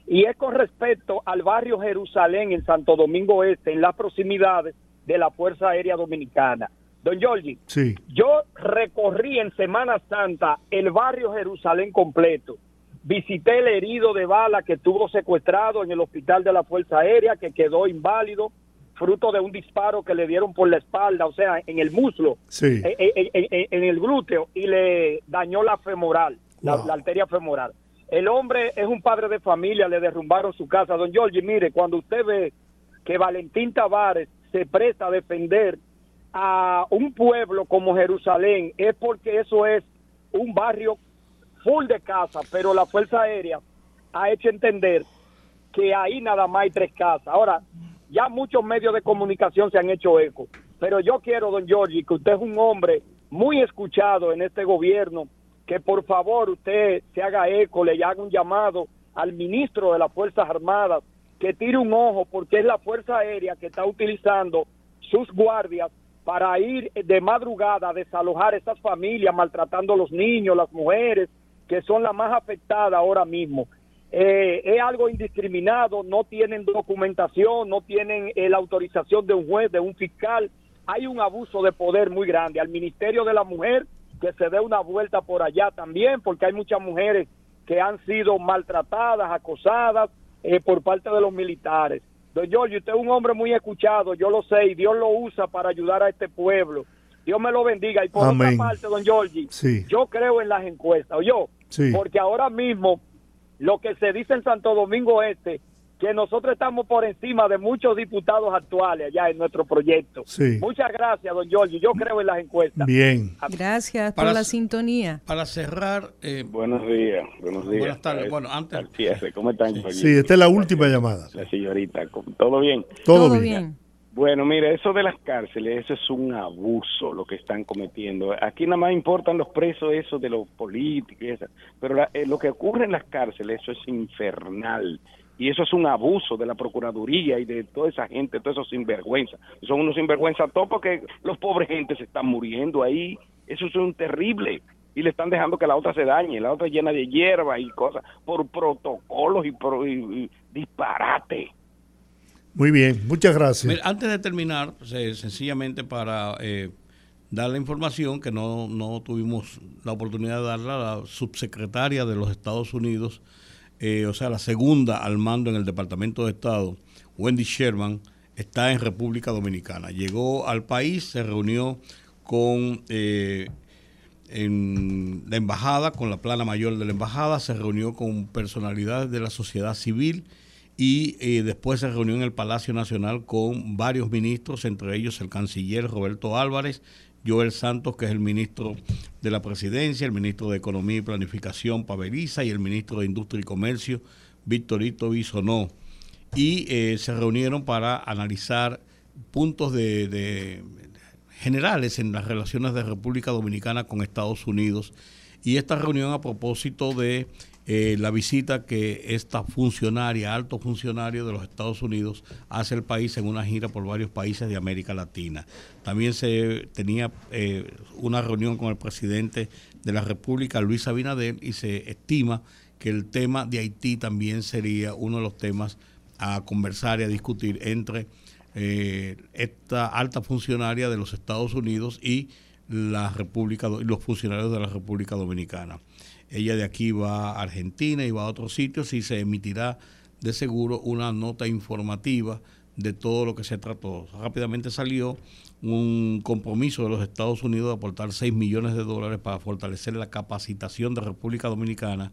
Speaker 20: y es con respecto al barrio Jerusalén en Santo Domingo Este, en las proximidades de la Fuerza Aérea Dominicana. Don Giorgi,
Speaker 3: Sí.
Speaker 20: yo recorrí en Semana Santa el barrio Jerusalén completo. Visité el herido de bala que estuvo secuestrado en el hospital de la Fuerza Aérea, que quedó inválido, fruto de un disparo que le dieron por la espalda, o sea, en el muslo,
Speaker 3: Sí.
Speaker 20: eh, eh, eh, en el glúteo, y le dañó la femoral, la,
Speaker 3: Wow.
Speaker 20: la arteria femoral. El hombre es un padre de familia, le derrumbaron su casa. Don Giorgi, mire, cuando usted ve que Valentín Tavares se presta a defender a un pueblo como Jerusalén, es porque eso es un barrio full de casas, pero la Fuerza Aérea ha hecho entender que ahí nada más hay tres casas. Ahora, ya muchos medios de comunicación se han hecho eco, pero yo quiero, don Giorgi, que usted es un hombre muy escuchado en este gobierno, que por favor usted se haga eco, le haga un llamado al ministro de las Fuerzas Armadas, que tire un ojo, porque es la Fuerza Aérea que está utilizando sus guardias para ir de madrugada a desalojar esas familias, maltratando a los niños, las mujeres, que son las más afectadas ahora mismo. Eh, es algo indiscriminado, no tienen documentación, no tienen eh, la autorización de un juez, de un fiscal. Hay un abuso de poder muy grande. Al Ministerio de la Mujer que se dé una vuelta por allá también, porque hay muchas mujeres que han sido maltratadas, acosadas eh, por parte de los militares. Don Giorgio, usted es un hombre muy escuchado, yo lo sé, y Dios lo usa para ayudar a este pueblo. Dios me lo bendiga. Y por
Speaker 3: Amén.
Speaker 20: otra parte, don Giorgi,
Speaker 3: Sí.
Speaker 20: yo creo en las encuestas, yo,
Speaker 3: Sí.
Speaker 20: porque ahora mismo lo que se dice en Santo Domingo Este, que nosotros estamos por encima de muchos diputados actuales allá en nuestro proyecto.
Speaker 3: Sí.
Speaker 20: Muchas gracias, don Giorgi, yo creo en las encuestas.
Speaker 3: Bien.
Speaker 1: Gracias por
Speaker 2: Para
Speaker 1: la sintonía.
Speaker 2: Para cerrar, eh,
Speaker 16: Buenos días, buenos días.
Speaker 2: Buenas tardes.
Speaker 16: Eh,
Speaker 2: Bueno, antes-
Speaker 16: al cierre, ¿cómo están?
Speaker 3: Sí, esta es la última llamada.
Speaker 16: La señorita, ¿todo bien?
Speaker 3: Todo Todo bien. bien.
Speaker 16: Bueno, mire, eso de las cárceles, eso es un abuso lo que están cometiendo. Aquí nada más importan los presos, eso de los políticos, pero la- eh, lo que ocurre en las cárceles, eso es infernal. Y eso es un abuso de la Procuraduría y de toda esa gente, todos esos sinvergüenzas. Son unos sinvergüenzas todos porque los pobres gente se están muriendo ahí. Eso es un terrible. Y le están dejando que la otra se dañe, la otra llena de hierba y cosas, por protocolos y por y disparate.
Speaker 3: Muy bien, muchas gracias.
Speaker 2: Antes de terminar, se- sencillamente para eh, dar la información que no, no tuvimos la oportunidad de darla la subsecretaria de los Estados Unidos, eh, o sea, la segunda al mando en el Departamento de Estado, Wendy Sherman, está en República Dominicana. Llegó al país, se reunió con eh, en la embajada, con la plana mayor de la embajada, se reunió con personalidades de la sociedad civil y eh, después se reunió en el Palacio Nacional con varios ministros, entre ellos el canciller Roberto Álvarez, Joel Santos, que es el ministro de la Presidencia, el ministro de Economía y Planificación, Paveriza, y el ministro de Industria y Comercio, Victorito Bisonó. Y eh, se reunieron para analizar puntos de, generales en las relaciones de República Dominicana con Estados Unidos y esta reunión a propósito de eh, la visita que esta funcionaria, alto funcionario de los Estados Unidos, hace al país en una gira por varios países de América Latina. También se tenía eh, una reunión con el presidente de la República, Luis Abinader, y se estima que el tema de Haití también sería uno de los temas a conversar y a discutir entre eh, esta alta funcionaria de los Estados Unidos y la República los funcionarios de la República Dominicana. Ella de aquí va a Argentina y va a otros sitios y se emitirá de seguro una nota informativa de todo lo que se trató. Rápidamente salió un compromiso de los Estados Unidos de aportar 6 millones de dólares para fortalecer la capacitación de República Dominicana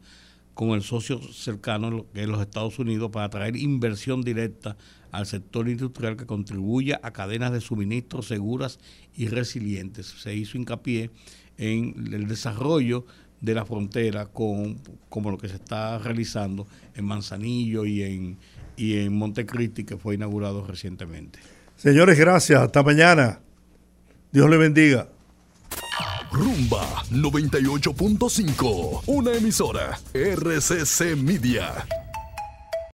Speaker 2: con el socio cercano, que es los Estados Unidos, para atraer inversión directa al sector industrial que contribuya a cadenas de suministro seguras y resilientes. Se hizo hincapié en el desarrollo de la frontera con como lo que se está realizando en Manzanillo y en y en Montecristi que fue inaugurado recientemente.
Speaker 3: Señores, gracias. Hasta mañana. Dios le bendiga.
Speaker 6: Rumba 98.5, una emisora RCC Media.